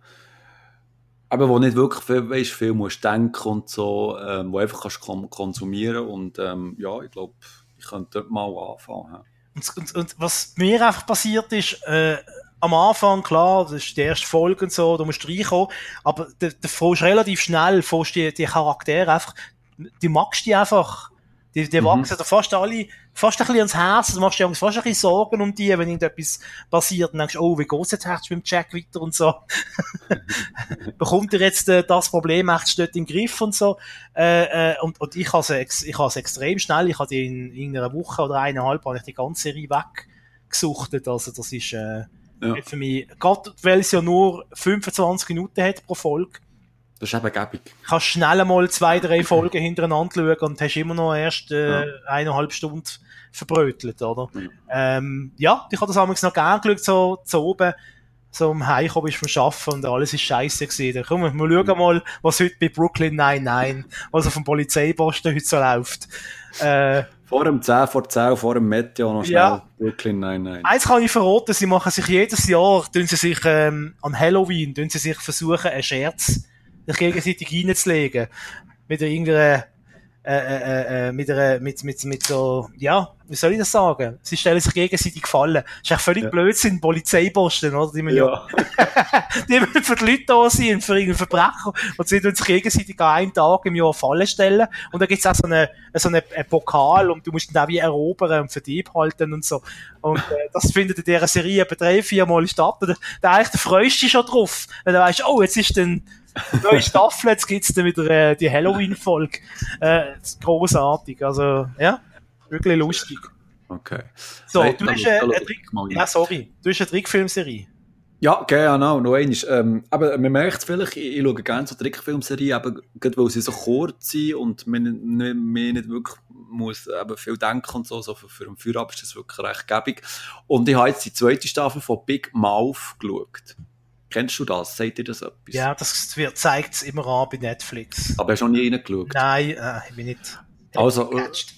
aber wo nicht wirklich viel, weißt, viel musst denken und so, ähm, wo einfach kannst konsumieren und ähm, ja, ich glaube, ich könnte dort mal anfangen. Und, und, und, was mir einfach passiert ist, äh, am Anfang, klar, das ist die erste Folge und so, da musst du reinkommen, aber du, du fährst relativ schnell, fährst die, die Charaktere einfach, du magst die einfach, die, die mhm. wachsen da fast alle, fast ein bisschen ans Herz, du machst dir fast ein bisschen Sorgen um die, wenn irgendetwas passiert, und denkst, oh, wie geht's jetzt mit dem Jack weiter und so. Bekommt er jetzt äh, das Problem echt dort in den Griff und so. Äh, äh, und, und ich habe es ich has extrem schnell, ich habe die in, in einer Woche oder eineinhalb, habe ich die ganze Serie weggesuchtet, also das ist, äh, ja. für mich, gerade weil es ja nur 25 Minuten hat pro Folge, das ist eben gäbig. Kannst schnell mal zwei, drei Folgen hintereinander schauen und hast immer noch erst äh, ja. eineinhalb Stunden verbrötelt, oder? Ja, ähm, ja ich habe das damals noch gerne geschaut, so zu oben, so am Heimkommen ist vom Arbeiten und alles ist scheiße gewesen. Komm, wir schauen mal, was heute bei Brooklyn 99, was auf dem Polizeiposten heute so läuft. Äh, vor dem 10 vor 10, vor dem Meteo noch schnell ja. Brooklyn 99. Eins kann ich verraten, sie machen sich jedes Jahr, tun sie sich ähm, an Halloween, tun sie sich versuchen, einen Scherz sich gegenseitig reinzulegen. Mit irgendeiner, äh, äh, äh, mit einer, mit, mit, mit so, ja, wie soll ich das sagen? Sie stellen sich gegenseitig gefallen. Das ist echt völlig ja. Blödsinn, Polizeiposten, oder? Die, ja. die müssen für die Leute da sein, für irgendeinen Verbrecher. Und sie tun sich gegenseitig an einen Tag im Jahr Fallen stellen. Und da gibt's auch so eine, so eine, eine Pokal und du musst ihn auch wie erobern und für die halten und so. Und äh, das findet in dieser Serie etwa drei, vier Mal statt. Und da eigentlich, da freust du dich schon drauf. Wenn du weißt, oh, jetzt ist dann, neue Staffel, jetzt gibt's dann wieder äh, die Halloween-Folge. Äh, großartig. Also, ja, wirklich lustig. Okay. So, hey, du hast äh, eine Trick... Ja, sorry. Du hast eine Trickfilmserie. Ja, genau, noch einmal. Ähm, aber man merkt es vielleicht, ich, ich schaue gerne so Trickfilmserien, aber gerade weil sie so kurz sind und man nicht, man nicht wirklich muss eben viel denken und so, so für, für einen Feierabend ist das wirklich recht gäbig. Und ich habe jetzt die zweite Staffel von Big Mouth geschaut. Kennst du das? Seht ihr das etwas? Ja, das wird, zeigt es immer an bei Netflix. Aber hast du noch nie reingeschaut? Nein, äh, ich bin nicht. Also, gecatcht.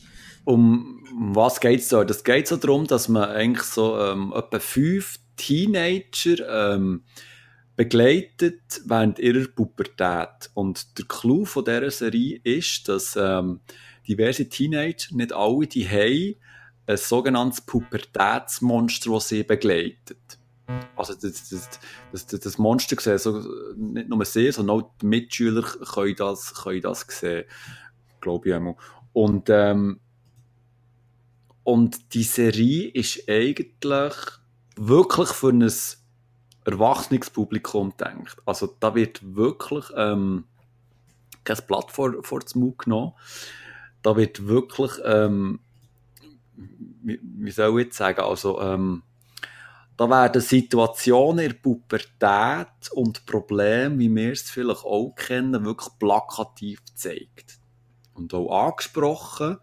um, um was geht es da? Das geht so darum, dass man eigentlich so ähm, etwa fünf Teenager ähm, begleitet während ihrer Pubertät. Und der Clou von dieser Serie ist, dass ähm, diverse Teenager, nicht alle, die haben ein sogenanntes Pubertätsmonster, das sie begleitet. Also das, das, das, das Monster sehen, so, nicht nur sie, sondern auch die Mitschüler können das, können das sehen, glaube ich einmal. Und, ähm, und die Serie ist eigentlich wirklich für ein erwachsenes Publikum gedacht. Also da wird wirklich ähm, kein Blatt vor, vor den Mund genommen. Da wird wirklich, ähm, wie, wie soll ich jetzt sagen, also ähm, da werden Situationen in der Pubertät und Probleme, wie wir es vielleicht auch kennen, wirklich plakativ gezeigt. Und auch angesprochen.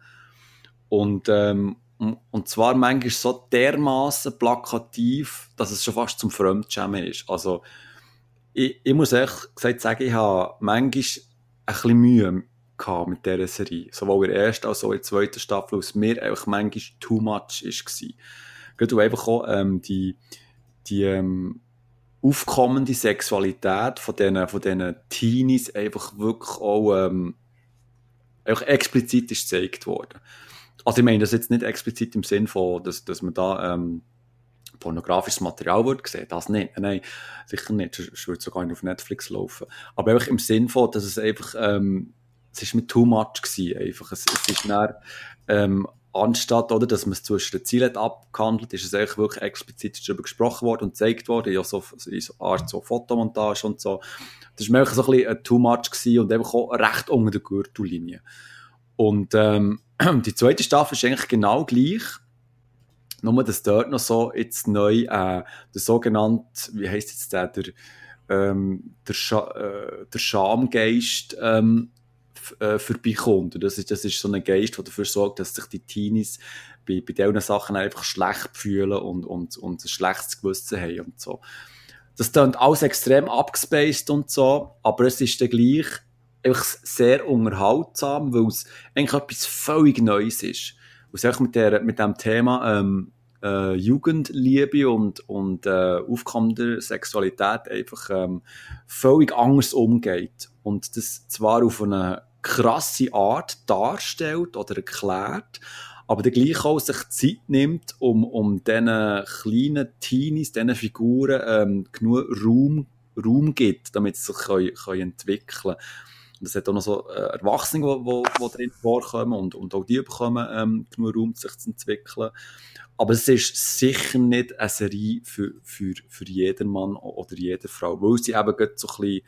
Und, ähm, und zwar manchmal so dermaßen plakativ, dass es schon fast zum Fremdschämen ist. Also, ich, ich muss ehrlich gesagt sagen, ich habe manchmal ein bisschen Mühe mit dieser Serie. Sowohl in der ersten als auch in der zweiten Staffel, weil mir einfach manchmal too much war. Gerade weil einfach auch ähm, die, die ähm, aufkommende Sexualität von diesen, von Teenies einfach wirklich auch ähm, einfach explizit ist gezeigt worden. Also ich meine das jetzt nicht explizit im Sinn von, dass, dass man da ähm, pornografisches Material wird gesehen, das nicht. Nein, sicher nicht. Es würde sogar nicht auf Netflix laufen. Aber einfach im Sinn von, dass es einfach, ähm, es ist mit too much gewesen, einfach. Es, es ist dann, ähm, anstatt, oder, dass man es zwischen den Zielen abgehandelt, ist es eigentlich wirklich explizit darüber gesprochen worden und gezeigt worden, ja, so, in so Art so Fotomontage und so. Das war mir so ein bisschen too much gewesen und einfach auch recht unter der Gürtellinie. Und, ähm, die zweite Staffel ist eigentlich genau gleich. Nur, dass dort noch so jetzt neu, äh, der sogenannte, wie heisst jetzt der, der, ähm, der, Scha äh, der Schamgeist, ähm, äh, vorbeikommt. Und das ist, das ist so ein Geist, der dafür sorgt, dass sich die Teenies bei, bei diesen Sachen einfach schlecht fühlen und, und, und ein schlechtes Gewissen haben und so. Das klingt alles extrem abgespaced und so, aber es ist dann gleich einfach sehr unterhaltsam, weil es eigentlich etwas völlig Neues ist. Und es mit, der, mit dem Thema ähm, äh, Jugendliebe und, und äh, aufkommender Sexualität einfach ähm, völlig anders umgeht. Und das zwar auf eine krasse Art darstellt oder erklärt, aber der gleich auch sich Zeit nimmt, um, um diesen kleinen Teenies, diesen Figuren ähm, genug Raum, Raum gibt, damit sie sich können, können entwickeln können. Es hat auch noch so äh, Erwachsene, die, die, die drin vorkommen und, und auch die bekommen ähm, genug Raum, sich zu entwickeln. Aber es ist sicher nicht eine Serie für, für, für jeden Mann oder jede Frau, weil sie eben so ein bisschen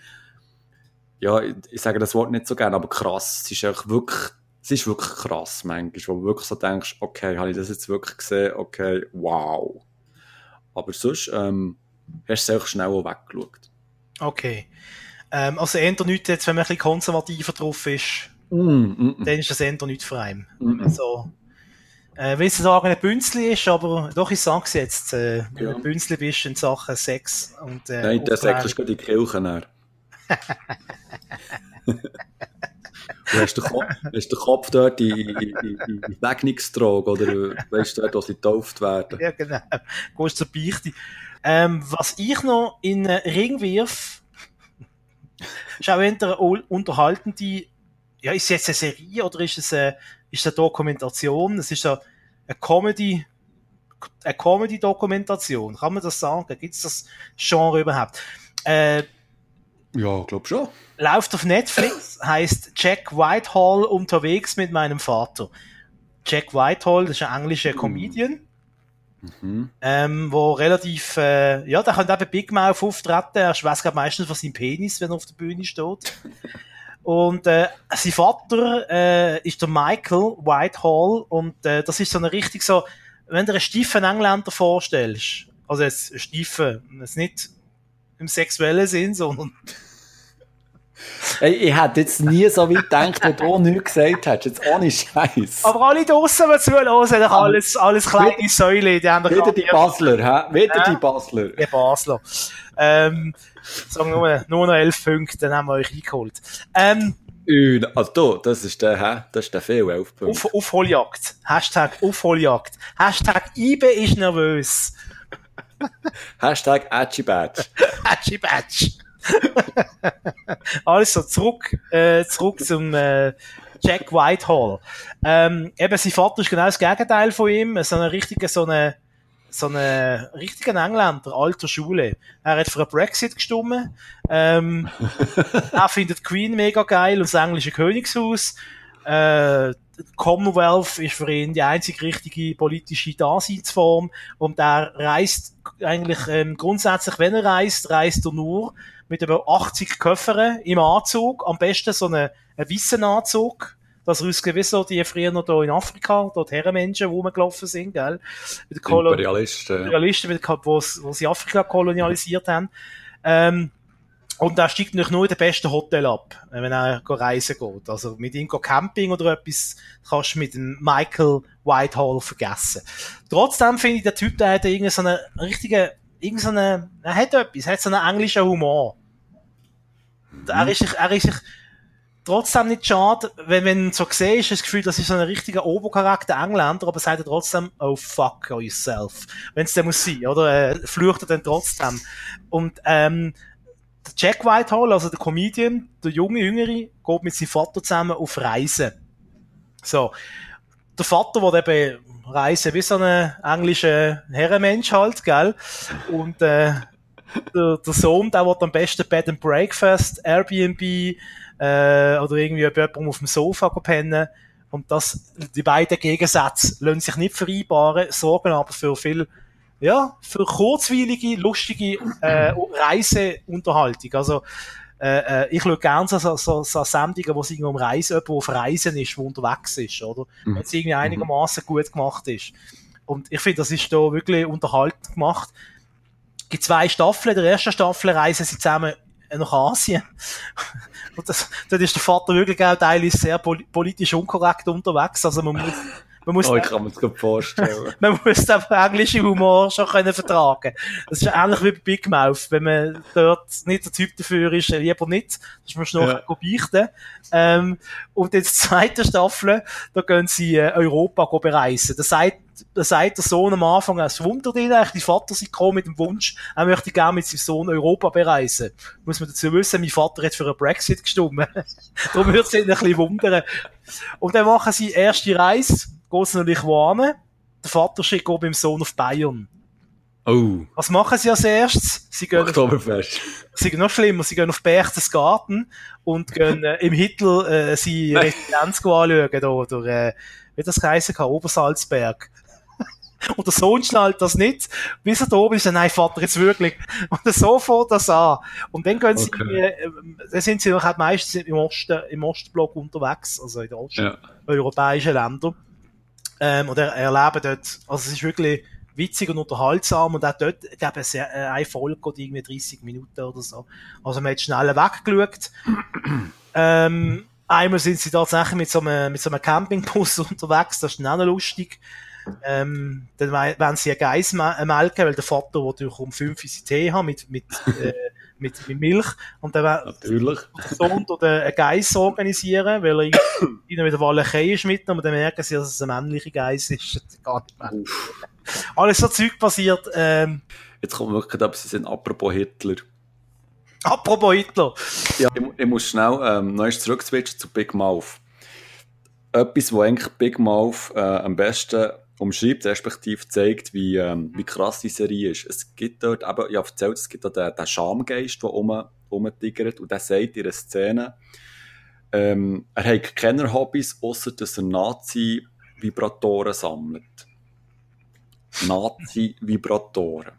ja, ich sage das Wort nicht so gerne, aber krass. Es ist einfach wirklich, es ist wirklich krass manchmal, wo du wirklich so denkst, okay, habe ich das jetzt wirklich gesehen? Okay, wow. Aber sonst ähm, hast du es auch schnell weggeschaut. Okay. Ähm, also eher nichts, jetzt, wenn man ein bisschen konservativer drauf ist, mm, mm, mm. dann ist das eher nichts für einen. Mm, mm. Also, äh, will sagen, ein Bünzli ist, aber doch, ich sag's jetzt, äh, wenn ja. du ein Bünzli bist in Sachen Sex und äh, Nein, der Sex ist gerade die Kirche. Du hast den, Kopf, hast den Kopf dort in, in, in, in Segnungstrog oder weißt du, dort, wo sie getauft werden. Ja, genau. Gehst zur Beichte. Ähm, was ich noch in den Ring wirf, ist auch eine unterhaltende, ja, ist jetzt eine Serie oder ist es eine, ist eine Dokumentation? Es ist eine, eine Comedy, eine Comedy-Dokumentation. Kann man das sagen? Gibt es das Genre überhaupt? Äh, ja, glaub schon. Läuft auf Netflix, heißt Jack Whitehall unterwegs mit meinem Vater. Jack Whitehall, das ist ein englischer Comedian. Mhm. Ähm, wo relativ, äh, ja, der kann eben Big Mouth auftreten. Er weiß gerade meistens von seinem Penis, wenn er auf der Bühne steht. und äh, sein Vater äh, ist der Michael Whitehall und äh, das ist so eine richtig so, wenn du einen steifen Engländer vorstellst, also jetzt steifen, jetzt nicht im sexuellen Sinn, sondern. Ich hätte jetzt nie so weit gedacht, wenn du nichts gesagt hättest. Jetzt ohne Scheiß. Aber alle draussen, die zuhören, doch alles, alles kleine Säule. Die haben wieder die Basler, hä? Wieder ja, die Basler. Die Basler. Ähm, sagen wir nur, nur noch elf Punkte, dann haben wir euch eingeholt. Ähm, also du, das ist der, hä? Das ist der viel, elf Punkte. Auf, Aufholjagd. Hashtag Aufholjagd. Hashtag Ibe ist nervös. Hashtag. Atchi Badge. also zurück, äh, zurück zum äh, Jack Whitehall. Ähm, eben sein Vater ist genau das Gegenteil von ihm. So eine richtige, so eine, so eine richtigen Engländer alter Schule. Er hat für einen Brexit gestimmt. Ähm, er findet Queen mega geil und das englische Königshaus. Äh, Commonwealth ist für ihn die einzig richtige politische Daseinsform und er reist eigentlich ähm, grundsätzlich, wenn er reist, reist er nur mit über 80 Köffern im Anzug, am besten so einen, einen weißen Anzug, Das rausgegeben, wie so die früher noch da in Afrika, dort Herrenmenschen, wo rumgelaufen sind, gell? Mit Imperialisten. Imperialisten, wo sie Afrika kolonialisiert haben. Ähm, und er steigt natürlich nur in den besten Hotel ab, wenn er reisen geht. Also mit ihm Camping oder etwas kannst du mit dem Michael Whitehall vergessen. Trotzdem finde ich, der Typ, der hat irgendwie so einen richtigen, irgendwie so er hat etwas, er hat so einen englischen Humor. Mhm. Er ist sich, er ist sich trotzdem nicht schade, wenn, wenn du so siehst, das Gefühl, das ist so ein richtiger Obercharakter Engländer, aber sagt er trotzdem, oh fuck yourself. Wenn es der muss sein, oder? Äh, flucht er dann trotzdem. Und, ähm, der Jack Whitehall, also der Comedian, der junge Jüngere, geht mit seinem Vater zusammen auf Reisen. So. Der Vater, der eben reisen wie so ein englischer Herrenmensch halt, gell? Und, äh, der, der Sohn, der wird am besten Bed and Breakfast, Airbnb, äh, oder irgendwie bei jemandem auf dem Sofa pennen. Und das, die beiden Gegensätze lassen sich nicht vereinbaren, sorgen aber für viel ja, für kurzweilige, lustige äh, Reiseunterhaltung. Also, äh, äh, ich schaue gerne so, so, so, Sendungen, wo es irgendwie um Reisen, jemand, auf Reisen ist, der unterwegs ist, oder? Mhm. Wenn es irgendwie mhm. einigermaßen gut gemacht ist. Und ich finde, das ist da wirklich unterhaltend gemacht. Es gibt zwei Staffeln. In der ersten Staffel reisen sie zusammen nach Asien. Und das, dort ist der Vater wirklich auch teilweise sehr politisch unkorrekt unterwegs. Also man muss, man muss oh, ich kann mir das gut vorstellen. man muss den englischen Humor schon können vertragen. Das ist ähnlich wie bei Big Mouth. Wenn man dort nicht der Typ dafür ist, lieber nicht. Das muss man noch ja. beichten. Ähm, und in der zweiten Staffel, da gehen sie äh, Europa bereisen. Da sagt, da sagt der Sohn am Anfang, es wundert ihn eigentlich, die Vater sind gekommen mit dem Wunsch, er möchte gerne mit seinem Sohn Europa bereisen. Muss man dazu wissen, mein Vater hat für einen Brexit gestimmt. Darum würde es ihn ein bisschen wundern. Und dann machen sie erste Reise geht es natürlich wohin? Der Vater schickt beim Sohn auf Bayern. Oh. Was machen sie als erstes? Sie gehen Oktoberfest. Auf, sie gehen noch schlimmer, sie gehen auf Berchtesgaden und gehen äh, im Hitler äh, sie Residenz anschauen, oder, äh, wie das geheißen kann, Obersalzberg. und der Sohn schnallt das nicht, bis er da oben ist, nein, Vater, jetzt wirklich. Und so fährt das an. Und dann gehen sie, okay. äh, dann sind sie noch halt meistens im Osten, im Ostblock unterwegs, also in den osteuropäischen ja. Ländern. Ähm, und er, erleben dort, also es ist wirklich witzig und unterhaltsam und auch dort, glaube ich, äh, eine Folge geht irgendwie 30 Minuten oder so. Also man hat schnell weggeschaut. ähm, einmal sind sie tatsächlich mit so einem, mit so einem Campingbus unterwegs, das ist auch lustig. Ähm, dann wollen sie einen Geiss melken, weil der Vater, der durch um 5 Uhr Tee haben mit, mit äh, mit, mit Milch. Und dann Natürlich. Sohn oder einen Geiss organisieren, weil er ihnen wieder Walachei ist mit, und dann merken sie, dass es ein männlicher Geiss ist. Gar nicht männlich. Alles so Zeug passiert. Ähm, Jetzt kommt wirklich etwas, sie sind apropos Hitler. Apropos Hitler. Ja, ich, ich muss schnell ähm, noch zu Big Mouth. Etwas, wo eigentlich Big Mouth äh, am besten umschreibt, respektive zeigt, wie, ähm, wie krass die Serie ist. Es gibt dort eben, ich habe erzählt, es gibt dort den, den Schamgeist, der rum, rumtigert und der sagt in einer Szene, ähm, er hat keine Hobbys, außer dass er Nazi-Vibratoren sammelt. Nazi-Vibratoren.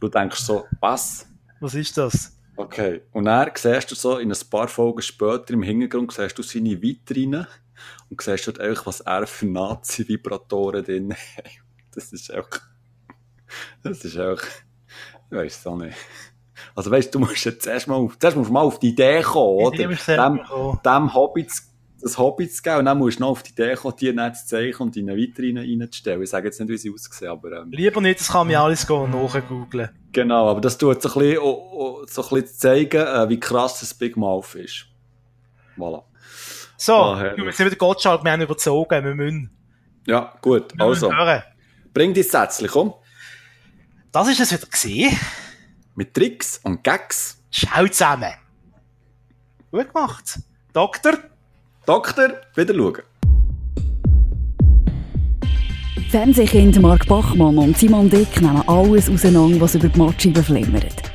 Du denkst so, was? Was ist das? Okay. Und dann siehst du so, in ein paar Folgen später im Hintergrund, siehst du seine Vitrine und siehst dort einfach, was er für Nazi-Vibratoren drin hat. Das ist auch, das ist auch, ich weiss es auch nicht. Also weißt du, du musst jetzt erst mal, zuerst musst du mal auf die Idee kommen, oder? Dem, dem Hobby zu, das Hobby zu geben, und dann musst du noch auf die Idee kommen, die nicht zu zeichnen und in eine Vitrine reinzustellen. Ich sage jetzt nicht, wie sie aussehen, aber... Ähm, Lieber nicht, das kann mir alles nachgoogeln. Genau, aber das tut so ein bisschen, so ein bisschen zeigen, äh, wie krass das Big Mouth ist. Voilà. So, ah, wir sind wieder Gottschalk, wir haben überzogen, wir müssen. Ja, gut, wir also. Bring dein Sätzchen, komm. Das ist es wieder gesehen. Mit Tricks und Gags. Schau zusammen. Gut gemacht. Doktor. Doktor, wieder schauen. Fernsehkind Mark Bachmann und Simon Dick nehmen alles auseinander, was über die Matscheibe flimmert.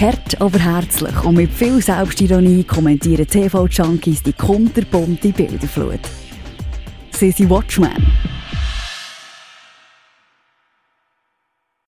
Hart, aber herzlich und mit viel Selbstironie kommentieren TV-Junkies die kunterbunte Bilderflut. Sie sind Watchmen.